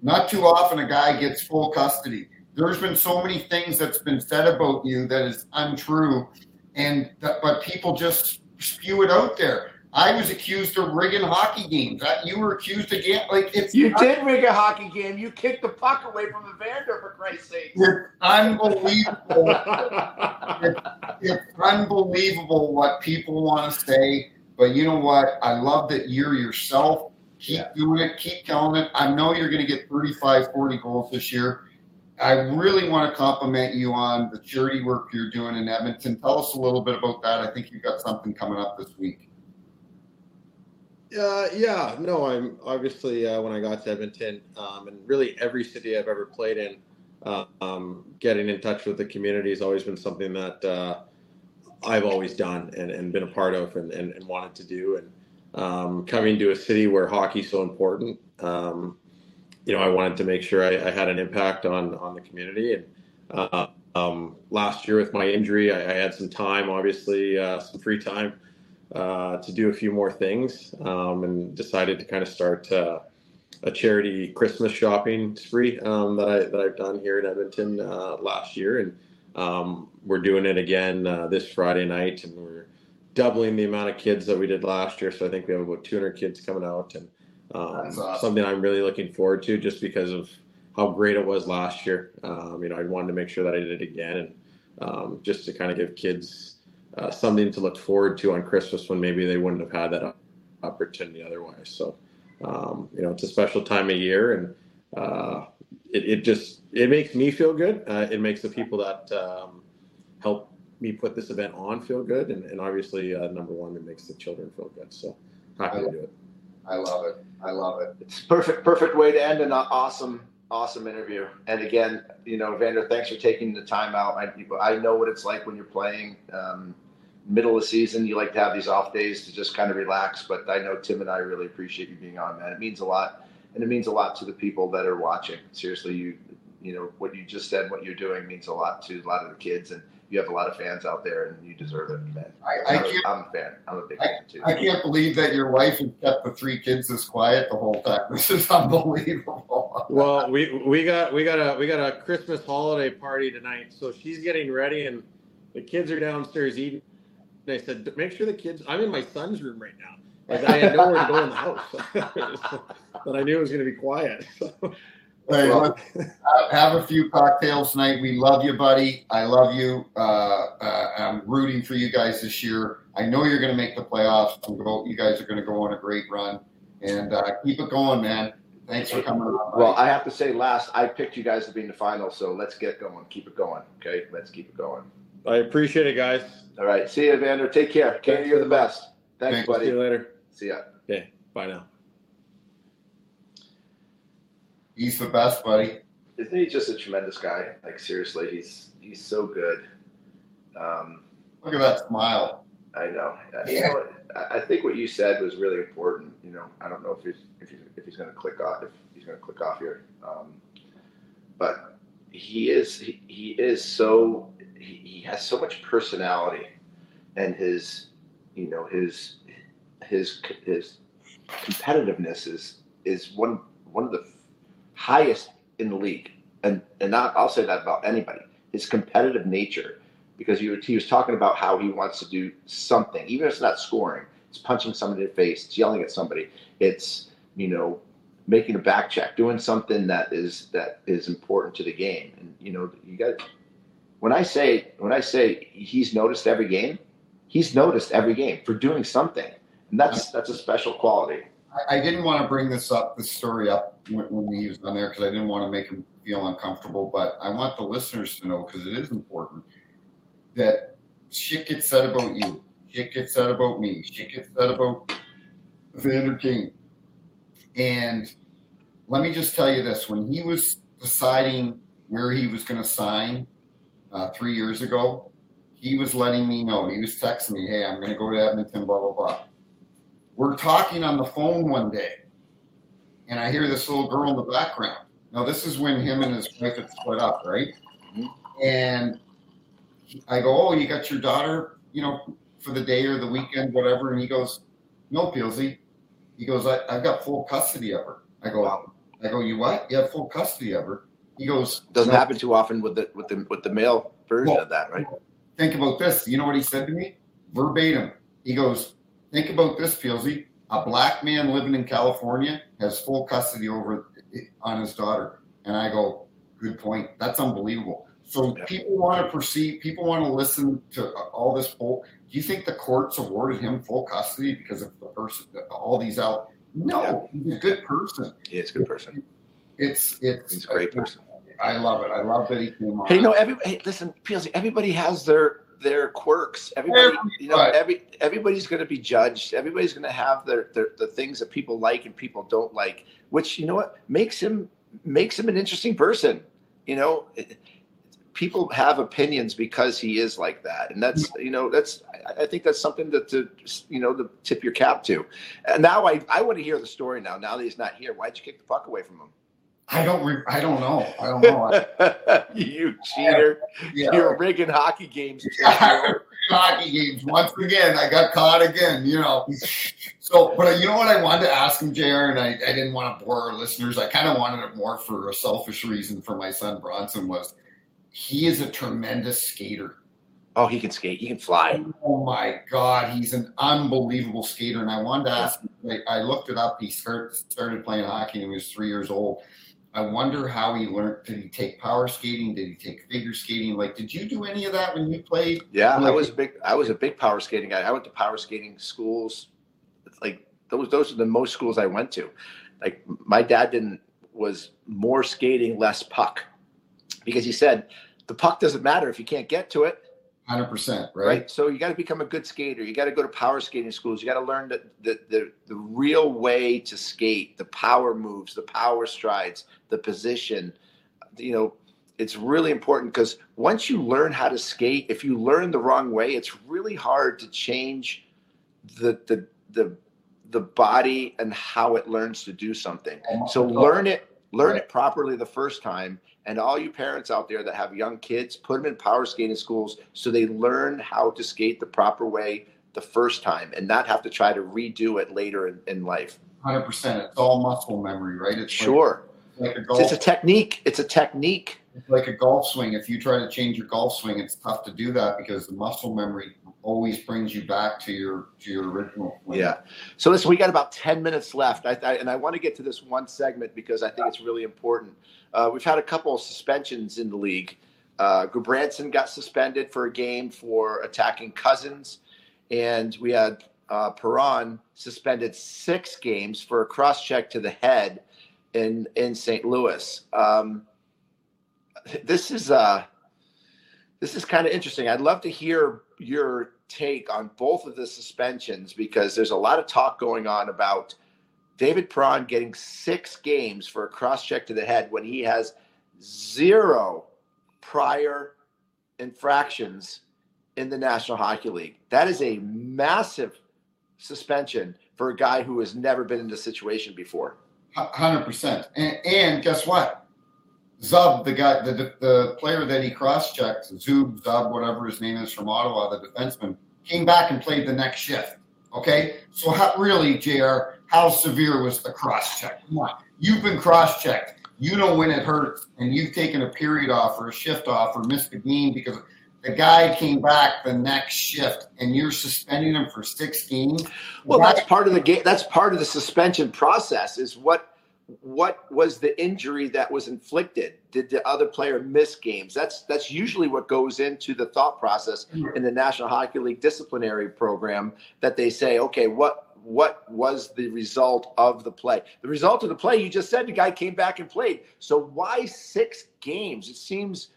Not too often a guy gets full custody. There's been so many things that's been said about you that is untrue, and that, but people just spew it out there. I was accused of rigging hockey games. You were accused again. Like it's
you did rig a hockey game. You kicked the puck away from the Evander for Christ's sake.
It's unbelievable. it's, it's unbelievable what people want to say. But you know what? I love that you're yourself. Keep yeah. doing it. Keep telling it. I know you're going to get 35, 40 goals this year. I really want to compliment you on the charity work you're doing in Edmonton. Tell us a little bit about that. I think you've got something coming up this week.
Uh, yeah, no, I'm obviously uh, when I got to Edmonton, um, and really every city I've ever played in, uh, um, getting in touch with the community has always been something that uh, I've always done and, and been a part of and, and, and wanted to do. And um, coming to a city where hockey's so important, um, you know, I wanted to make sure I, I, had an impact on on the community. And uh, um, last year with my injury, I, I had some time, obviously, uh, some free time uh, to do a few more things, um, and decided to kind of start uh, a charity Christmas shopping spree um, that I that I've done here in Edmonton uh, last year, and um, we're doing it again uh, this Friday night, and we're doubling the amount of kids that we did last year. So I think we have about 200 kids coming out, and um, awesome. something I'm really looking forward to, just because of how great it was last year. Um, you know, I wanted to make sure that I did it again, and um, just to kind of give kids uh, something to look forward to on Christmas when maybe they wouldn't have had that opportunity otherwise. So, um, you know, it's a special time of year, and uh, it, it, just it makes me feel good. Uh, it makes the people that um, help me put this event on feel good, and, and obviously, uh, number one, it makes the children feel good. So happy to do it.
I love it. I love it.
It's perfect, perfect way to end an awesome, awesome interview. And again, you know, Vander, thanks for taking the time out. I, I know what it's like when you're playing um, middle of the season. You like to have these off days to just kind of relax. But I know Tim and I really appreciate you being on, man. It means a lot, and it means a lot to the people that are watching. Seriously, you, you know, what you just said, what you're doing means a lot to a lot of the kids and you have a lot of fans out there, and you deserve it, man. I, I can't, I'm a fan. I'm a big I, fan too.
I can't believe that your wife has kept the three kids this quiet the whole time. [laughs] This is unbelievable.
well, we we got we got a we got a Christmas holiday party tonight, so she's getting ready, and the kids are downstairs eating. And I said, make sure the kids. I'm in my son's room right now. Like I had nowhere to go in the house, [laughs] but I knew it was going to be quiet. [laughs] So.
Hey, well, have a few cocktails tonight. We love you, buddy. I love you. Uh, uh, I'm rooting for you guys this year. I know you're going to make the playoffs. You guys are going to go on a great run, and uh, keep it going, man. Thanks for coming on.
Well, I have to say, last I picked you guys to be in the final, so let's get going. Keep it going, okay? Let's keep it going.
I appreciate it, guys.
All right, see you, Vander. Take care. Katie, you're the best. Thanks, Thanks. buddy.
See you later.
See ya.
Okay, bye now.
He's the best, buddy.
Isn't he just a tremendous guy? Like seriously, he's he's so good. Um,
Look at that smile.
I know. You know I think what you said was really important. You know, I don't know if he's if he's, if he's going to click off if he's going to click off here, um, but he is he, he is so he, he has so much personality, and his you know his his his competitiveness is is one one of the highest in the league. And and not I'll say that about anybody. His competitive nature, because he, he was talking about how he wants to do something, even if it's not scoring. It's punching somebody in the face. It's yelling at somebody. It's you know making a back check, doing something that is that is important to the game. And you know you got when I say when I say he's noticed every game, he's noticed every game for doing something, and that's that's a special quality.
I, didn't want to bring this up, this story up when, when he was on there because I didn't want to make him feel uncomfortable. But I want the listeners to know because it is important that shit gets said about you, shit gets said about me, shit gets said about Vander Kane. And let me just tell you this: when he was deciding where he was going to sign uh, three years ago, he was letting me know. He was texting me, "Hey, I'm going to go to Edmonton." Blah blah blah. We're talking on the phone one day, and I hear this little girl in the background. Now, this is when him and his wife had split up, right? Mm-hmm. And I go, Oh, you got your daughter, you know, for the day or the weekend, whatever. And he goes, No, Peelsy. He goes, I, have got full custody of her. I go, wow. I go, you what? You have full custody of her. He goes,
doesn't no. happen too often with the with the with the male version well, of that, right?
Think about this. You know what he said to me? Verbatim. He goes, Think about this, Peelsy. A black man living in California has full custody over on his daughter. And I go, good point. That's unbelievable. So yeah. people want to perceive, people want to listen to all this full. Do you think the courts awarded him full custody because of the person, all these out? No, he's a good person.
Yeah, he's a good person.
It's it's
he's a great person.
I love it. I love that he came on.
Hey, you know, every hey, listen, Peelsy, everybody has their their quirks. Everybody, you know, every everybody's going to be judged. Everybody's going to have their, their the things that people like and people don't like. Which you know what makes him makes him an interesting person. You know, people have opinions because he is like that, and that's mm-hmm. you know that's I, I think that's something to, to you know to tip your cap to. And now I I want to hear the story now. Now that he's not here, why'd you kick the puck away from him?
I don't. Re- I don't know. I don't know. [laughs]
you cheater!
Yeah.
You're rigging hockey games. [laughs]
hockey games once again. I got caught again. You know. So, but uh, you know what I wanted to ask him, Jr. And I, I didn't want to bore our listeners. I kind of wanted it more for a selfish reason for my son Bronson. Was he is a tremendous skater.
Oh, he can skate. He can fly.
Oh my God, he's an unbelievable skater. And I wanted to ask. I, I looked it up. He start, started playing hockey when he was three years old. I wonder how he learned. Did he take power skating? Did he take figure skating? Like, did you do any of that when you played?
Yeah, I was a big. I was a big power skating guy. I went to power skating schools. Like those, those are the most schools I went to. Like my dad didn't was more skating, less puck, because he said the puck doesn't matter if you can't get to it.
Hundred percent, right?
Right. So you got to become a good skater. You got to go to power skating schools. You got to learn the, the the the real way to skate, the power moves, the power strides, the position. You know, it's really important because once you learn how to skate, if you learn the wrong way, it's really hard to change the the the the body and how it learns to do something. So learn it, learn it properly the first time. And all you parents out there that have young kids, put them in power skating schools so they learn how to skate the proper way the first time and not have to try to redo it later in, in life.
Hundred percent. It's all muscle memory, right? It's
sure.
Like, like a
It's,
golf,
it's a technique. It's a technique.
it's like a golf swing. If you try to change your golf swing, it's tough to do that because the muscle memory always brings you back to your to your original swing.
Yeah. So listen, we got about 10 minutes left. I, I, and I want to get to this one segment because I think it's really important. Uh, we've had a couple of suspensions in the league. Uh, Gudbranson got suspended for a game for attacking Cousins. And we had uh, Perron suspended six games for a cross check to the head in, in St. Louis. Um, this is uh, this is kind of interesting. I'd love to hear your take on both of the suspensions because there's a lot of talk going on about David Perron getting six games for a cross check to the head when he has zero prior infractions in the National Hockey League. That is a massive suspension for a guy who has never been in this situation before.
Hundred percent. And, and guess what? Zub, the guy, the the player that he cross-checked, Zub, Zub, whatever his name is from Ottawa, the defenseman, came back and played the next shift. Okay, so how, really, Jr., how severe was the cross-check? Come on, you've been cross-checked. You know when it hurts, and you've taken a period off or a shift off or missed a game because the guy came back the next shift, and you're suspending him for six games.
Well, that's part of the game. That's part of the suspension process. Is what what was the injury that was inflicted? Did the other player miss games? That's that's usually what goes into the thought process mm-hmm. in the National Hockey League disciplinary program. That they say, okay, what what was the result of the play? The result of the play, you just said the guy came back and played. So why six games? It seems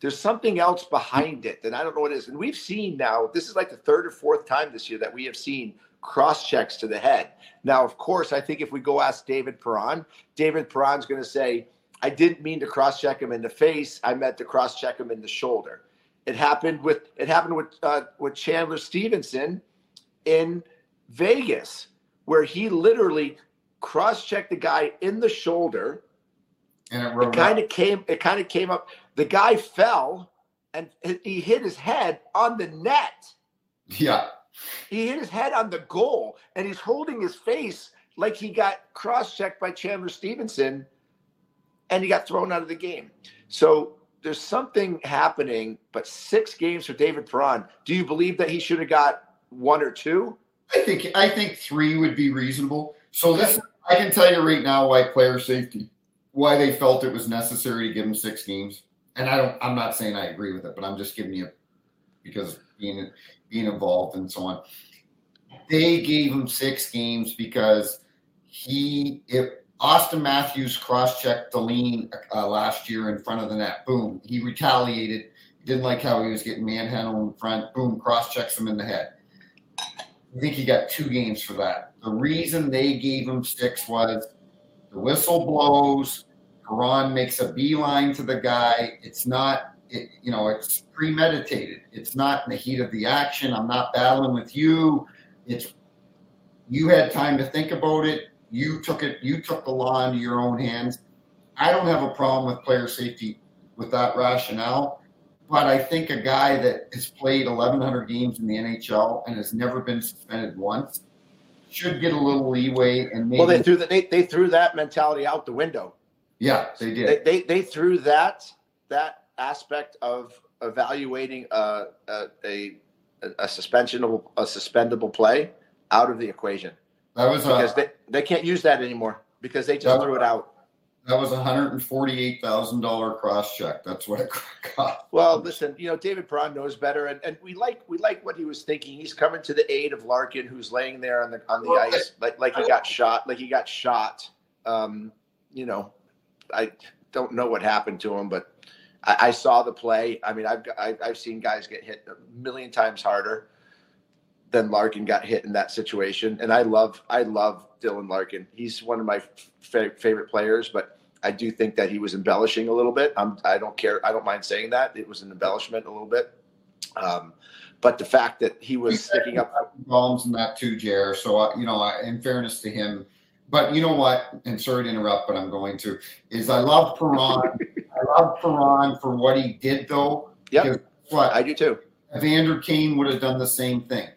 there's something else behind it, and I don't know what it is. And we've seen now, this is like the third or fourth time this year that we have seen cross checks to the head. Now, of course, I think if we go ask David Perron, David Perron's going to say, I didn't mean to cross check him in the face. I meant to cross check him in the shoulder. It happened with it happened with uh, with Chandler Stephenson in Vegas, where he literally cross checked the guy in the shoulder.
And it,
it kind of came. It kind of came up. The guy fell, and he hit his head on the net.
Yeah.
He hit his head on the goal, and he's holding his face like he got cross-checked by Chandler Stephenson, and he got thrown out of the game. So there's something happening. But six games for David Perron. Do you believe that he should have got one or two?
I think I think three would be reasonable. So this I can tell you right now why player safety, why they felt it was necessary to give him six games. And I don't I'm not saying I agree with it, but I'm just giving you because being being involved and so on. They gave him six games because he if Auston Matthews cross-checked Dahlin uh, last year in front of the net. Boom, he retaliated. Didn't like how he was getting manhandled in front. Boom, cross-checks him in the head. I think he got two games for that. The reason they gave him six was the whistle blows. Perron makes a beeline to the guy. It's not it, you know, it's premeditated. It's not in the heat of the action. I'm not battling with you. It's you had time to think about it. You took it. You took the law into your own hands. I don't have a problem with player safety with that rationale, but I think a guy that has played 1,100 games in the NHL and has never been suspended once should get a little leeway and maybe.
Well, they threw that. They, they threw that mentality out the window.
Yeah, they did.
They, they, they threw that that aspect of evaluating a a, a, a suspensionable a suspendable play out of the equation.
That was
because
a,
they, they can't use that anymore because they just
That-
threw it out.
that was a hundred and forty-eight thousand dollar cross check. That's what it [laughs] got.
Well, listen, you know, David Perron knows better, and, and we like we like what he was thinking. He's coming to the aid of Larkin, who's laying there on the on the ice like like he got shot, like he got shot. Um, you know, I don't know what happened to him, but I, I saw the play. I mean, I've I've I've seen guys get hit a million times harder than Larkin got hit in that situation, and I love I love Dylan Larkin. He's one of my fa- favorite players, but I do think that he was embellishing a little bit. I'm, I don't care. I don't mind saying that it was an embellishment a little bit. Um, but the fact that he was sticking up,
Bombs in that too, Jer. So uh, you know, I, in fairness to him, but you know what? And sorry to interrupt, but I'm going to. Is I love Perron. I love Perron for what he did, though. Yeah. What
I do too.
Evander Kane would have done the same thing.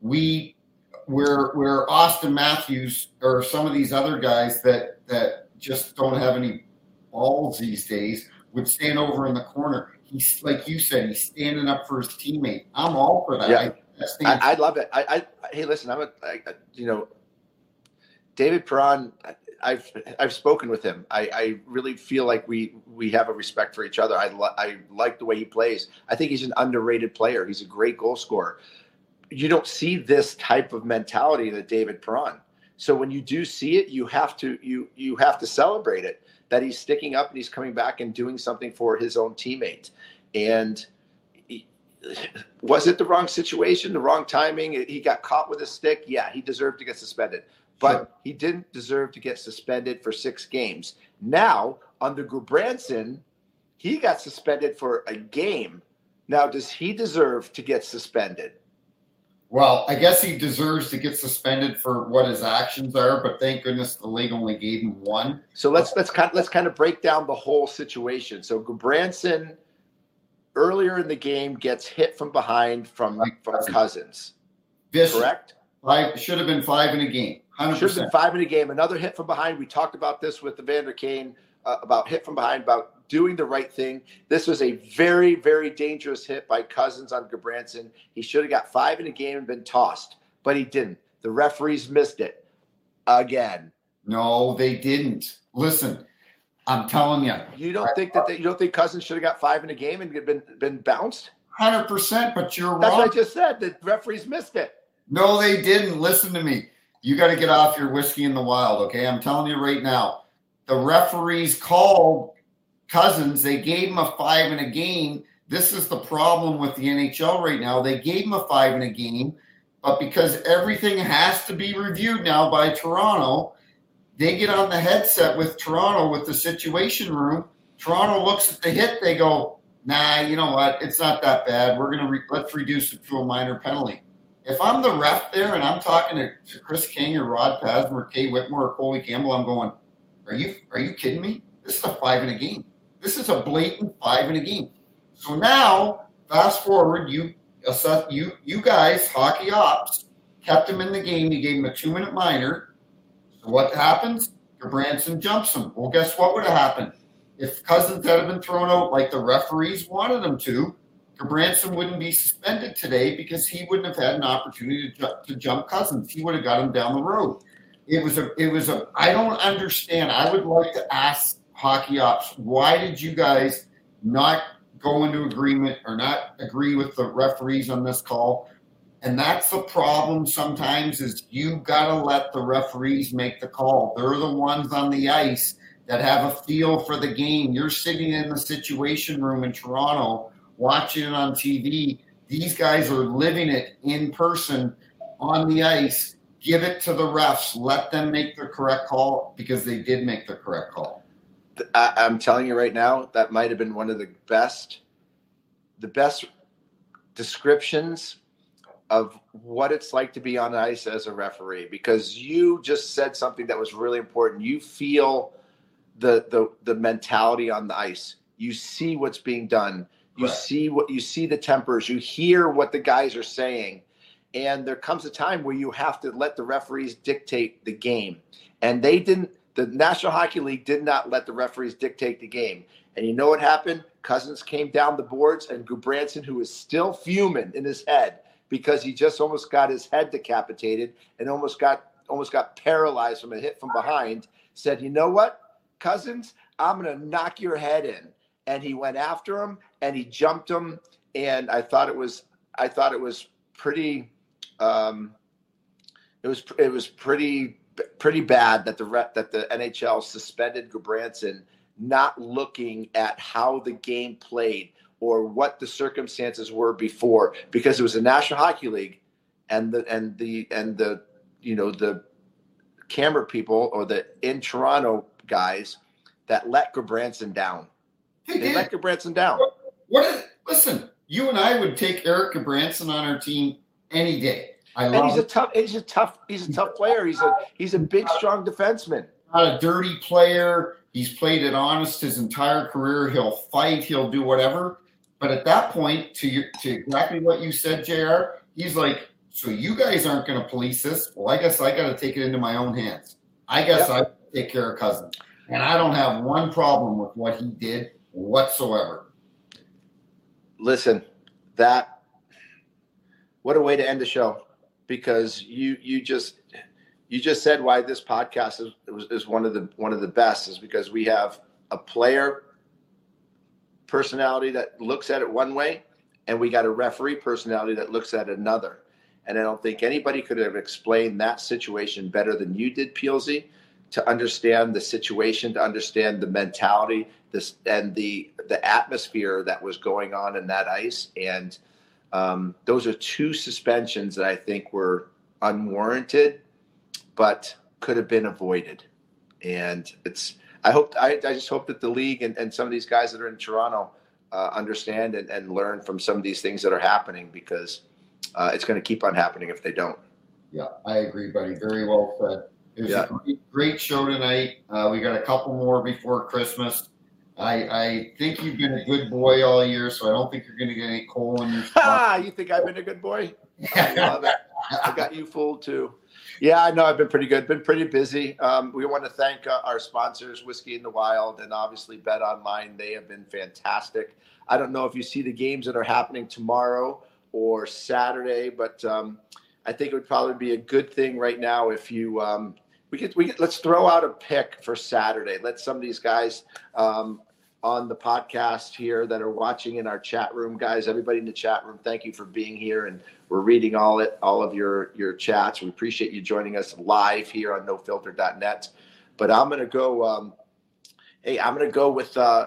We where where Auston Matthews or some of these other guys that that just don't have any balls these days would stand over in the corner. He's like you said, he's standing up for his teammate. I'm all for that.
Yeah.
I,
I, I love it. I, I hey, listen, I'm a, I, you know, David Perron. I've I've spoken with him. I, I really feel like we we have a respect for each other. I I like the way he plays. I think he's an underrated player. He's a great goal scorer. You don't see this type of mentality that David Perron. So when you do see it, you have to you you have to celebrate it that he's sticking up and he's coming back and doing something for his own teammate. And he- was it the wrong situation, the wrong timing? He got caught with a stick. Yeah, he deserved to get suspended, but
Sure.
he didn't deserve to get suspended for six games. Now, under Gudbranson, he got suspended for a game. Now, does he deserve to get suspended?
Well, I guess he deserves to get suspended for what his actions are, but thank goodness the league only gave him one.
So let's let's kind let's kind of break down the whole situation. So Gudbranson earlier in the game gets hit from behind from from Cousins,
Vicious.
correct?
Five should have been five in a game. Hundred
Should have been five in a game. Another hit from behind. We talked about this with the Evander Kane uh, about hit from behind, about doing the right thing. This was a very, very dangerous hit by Cousins on Gudbranson. He should have got five in a game and been tossed, but he didn't. The referees missed it again.
No, they didn't. Listen, I'm telling you,
You don't think that they, you don't think Cousins should have got five in a game and been been bounced?
hundred percent. But you're
That's
wrong.
what I just said. The referees missed it.
No, they didn't. Listen to me. You got to get off your whiskey in the wild, okay? I'm telling you right now. The referees called Cousins. They gave him a five in a game. This is the problem with the NHL right now. They gave him a five in a game, but because everything has to be reviewed now by Toronto, they get on the headset with Toronto with the situation room. Toronto looks at the hit. They go, "Nah, you know what? It's not that bad. We're gonna re- let's reduce it to a minor penalty." If I'm the ref there and I'm talking to, Kris King or Rod Pasma or Kay Whitmore or Colie Campbell, I'm going, are you are you kidding me? This is a five in a game. This is a blatant five in a game. So now, fast forward, you assess you you guys, hockey ops, kept him in the game. You gave him a two minute minor. So what happens? Gudbranson jumps him. Well, guess what would have happened? If Cousins had been thrown out like the referees wanted him to, Branson wouldn't be suspended today because he wouldn't have had an opportunity to jump, to jump Cousins. He would have got him down the road. It was a. It was a. I don't understand. I would like to ask hockey ops why did you guys not go into agreement or not agree with the referees on this call? And that's the problem sometimes is you got to let the referees make the call. They're the ones on the ice that have a feel for the game. You're sitting in the situation room in Toronto watching it on TV. These guys are living it in person on the ice. Give it to the refs. Let them make the correct call because they did make the correct call.
I, I'm telling you right now, that might have been one of the best the best descriptions of what it's like to be on ice as a referee because you just said something that was really important. You feel the the the mentality on the ice. You see what's being done. You right. see what you see the tempers. You hear what the guys are saying. And there comes a time where you have to let the referees dictate the game. And they didn't the National Hockey League did not let the referees dictate the game. And you know what happened? Cousins came down the boards, and Gudbranson, who is still fuming in his head because he just almost got his head decapitated and almost got almost got paralyzed from a hit from behind, said, "You know what, Cousins? I'm going to knock your head in." And he went after him and he jumped him, and I thought it was I thought it was pretty. Um, it was it was pretty pretty bad that the that the NHL suspended Gudbranson not looking at how the game played or what the circumstances were before because it was a National Hockey League and the and the and the you know the camera people or the in Toronto guys that let Gudbranson down. They, they let Gudbranson down.
What, what is, listen, you and I would take Erik Gudbranson on our team any day.
I and he's it. a tough he's a tough he's a tough player. He's a he's a big strong defenseman.
Not a dirty player. He's played it honest his entire career. He'll fight. He'll do whatever. But at that point, to your, to exactly what you said, Jr. He's like, so you guys aren't going to police this. Well, I guess I got to take it into my own hands. I guess yep. I take care of Cousins, and I don't have one problem with what he did whatsoever.
Listen, that what a way to end the show because you you just you just said why this podcast is, is one of the one of the best is because we have a player personality that looks at it one way and we got a referee personality that looks at another and i don't think anybody could have explained that situation better than you did Peelsy, to understand the situation to understand the mentality this and the the atmosphere that was going on in that ice and um, those are two suspensions that i think were unwarranted but could have been avoided. And it's I hope I, I just hope that the league and, and some of these guys that are in Toronto uh, understand and, and learn from some of these things that are happening because uh, it's going to keep on happening if they don't.
Yeah, I agree, buddy. Very well said. It was yeah. a great, great show tonight. Uh, we got a couple more before Christmas. I, I think you've been a good boy all year, so I don't think you're going to get any coal in your. [laughs]
Ah, you think I've been a good boy? [laughs] I love it. I got you fooled too. Yeah, I know I've been pretty good. Been pretty busy. Um, we want to thank uh, our sponsors, Whiskey in the Wild, and obviously Bet Online. They have been fantastic. I don't know if you see the games that are happening tomorrow or Saturday, but um, I think it would probably be a good thing right now if you um, we could we could, let's throw out a pick for Saturday. Let some of these guys um, on the podcast here that are watching in our chat room, guys. Everybody in the chat room, thank you for being here, and we're reading all it all of your your chats. We appreciate you joining us live here on NoFilter.net. But I'm gonna go. Um, hey, I'm gonna go with uh,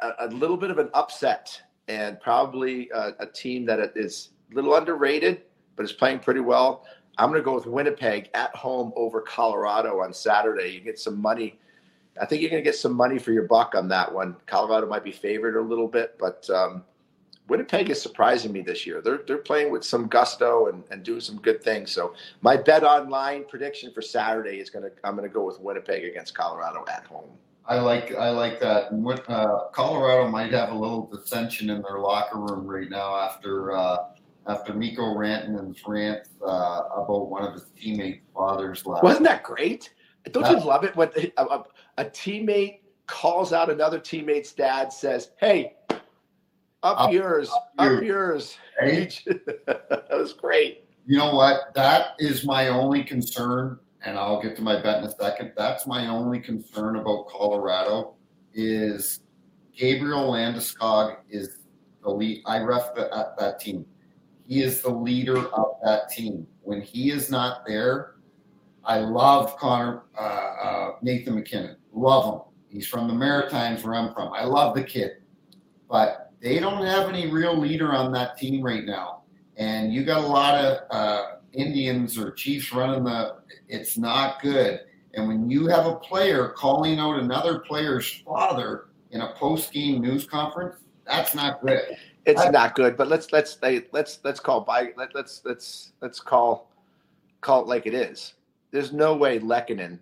a, a, little bit of an upset and probably a, a team that is a little underrated, but is playing pretty well. I'm going to go with Winnipeg at home over Colorado on Saturday. You get some money I think you're going to get some money for your buck on that one. Colorado might be favored a little bit, but um, Winnipeg is surprising me this year. They're they're playing with some gusto and, and doing some good things. So my bet online prediction for Saturday is going to I'm going to go with Winnipeg against Colorado at home.
I like I like that. Uh, Colorado might have a little dissension in their locker room right now after uh, after Mikko Rantanen's rant uh, about one of his teammates' fathers last.
Wasn't that great? Don't you love it when a, a, a, teammate calls out another teammate's dad, says, "Hey, up, up yours, up, up yours." [laughs] Right? that was great.
You know what? That is my only concern, and I'll get to my bet in a second. That's my only concern about Colorado is Gabriel Landeskog is the lead. I ref the, uh, that team. He is the leader of that team. When he is not there, I love Connor uh, uh, Nathan MacKinnon. Love him. He's from the Maritimes where I'm from. I love the kid, but they don't have any real leader on that team right now. And you got a lot of uh, Indians or Chiefs running the. It's not good. And when you have a player calling out another player's father in a post-game news conference, that's not good.
it's not good. But let's let's let's let's call by let, let's let's let's call call it like it is. There's no way Lehkonen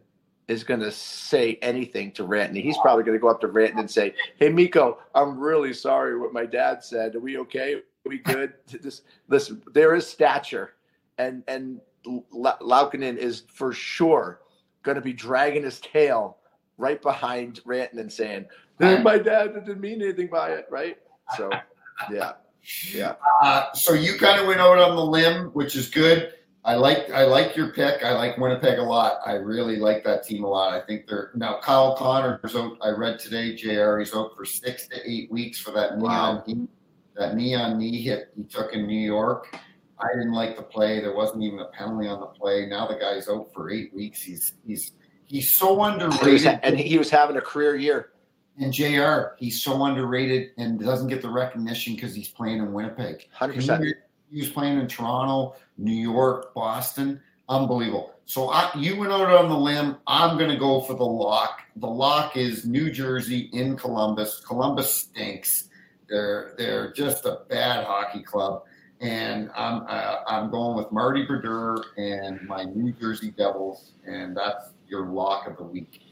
is going to say anything to Rantanen. He's probably going to go up to Rantanen and say, "Hey, Mikko, I'm really sorry what my dad said. Are we okay? Are we good? [laughs] Just listen. There is stature, and and Lehkonen is for sure going to be dragging his tail right behind Rantanen, saying, "My dad didn't mean anything by it." Right? So, yeah, yeah.
Uh, so you kind of went out on the limb, which is good. I like I like your pick. I like Winnipeg a lot. I really like that team a lot. I think they're now Kyle Connor's out. I read today, Jr. He's out for six to eight weeks for that wow. neon that neon knee hit he took in New York. I didn't like the play. There wasn't even a penalty on the play. Now the guy's out for eight weeks. He's he's he's so underrated,
and, ha- and he was having a career year.
And Jr. He's so underrated and doesn't get the recognition because he's playing in Winnipeg.
Hundred percent
he was playing in Toronto, New York, Boston. Unbelievable. So I, you went out on the limb. I'm going to go for the lock. The lock is New Jersey in Columbus. Columbus stinks. They're they're just a bad hockey club, and I'm uh, I'm going with Marty Brodeur and my New Jersey Devils, and that's your lock of the week.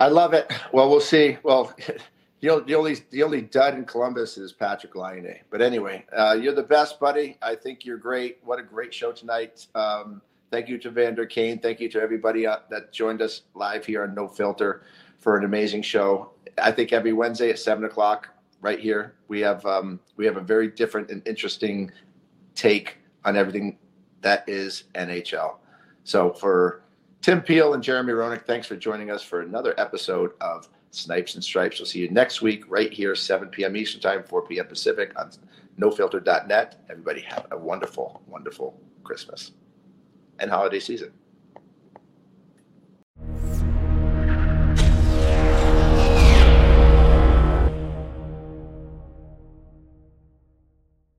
I love it. Well, we'll see. Well, [laughs] the, the only the only dud in Columbus is Patrick Laine. But anyway, uh, you're the best, buddy. I think you're great. What a great show tonight. Um, thank you to Evander Kane. Thank you to everybody uh, that joined us live here on No Filter for an amazing show. I think every Wednesday at seven o'clock, right here, we have um, we have a very different and interesting take on everything that is NHL. So for Tim Peel and Jeremy Roenick, thanks for joining us for another episode of Snipes and Stripes. We'll see you next week right here, 7 p.m. Eastern Time, 4 p.m. Pacific on nofilter.net. Everybody have a wonderful, wonderful Christmas and holiday season.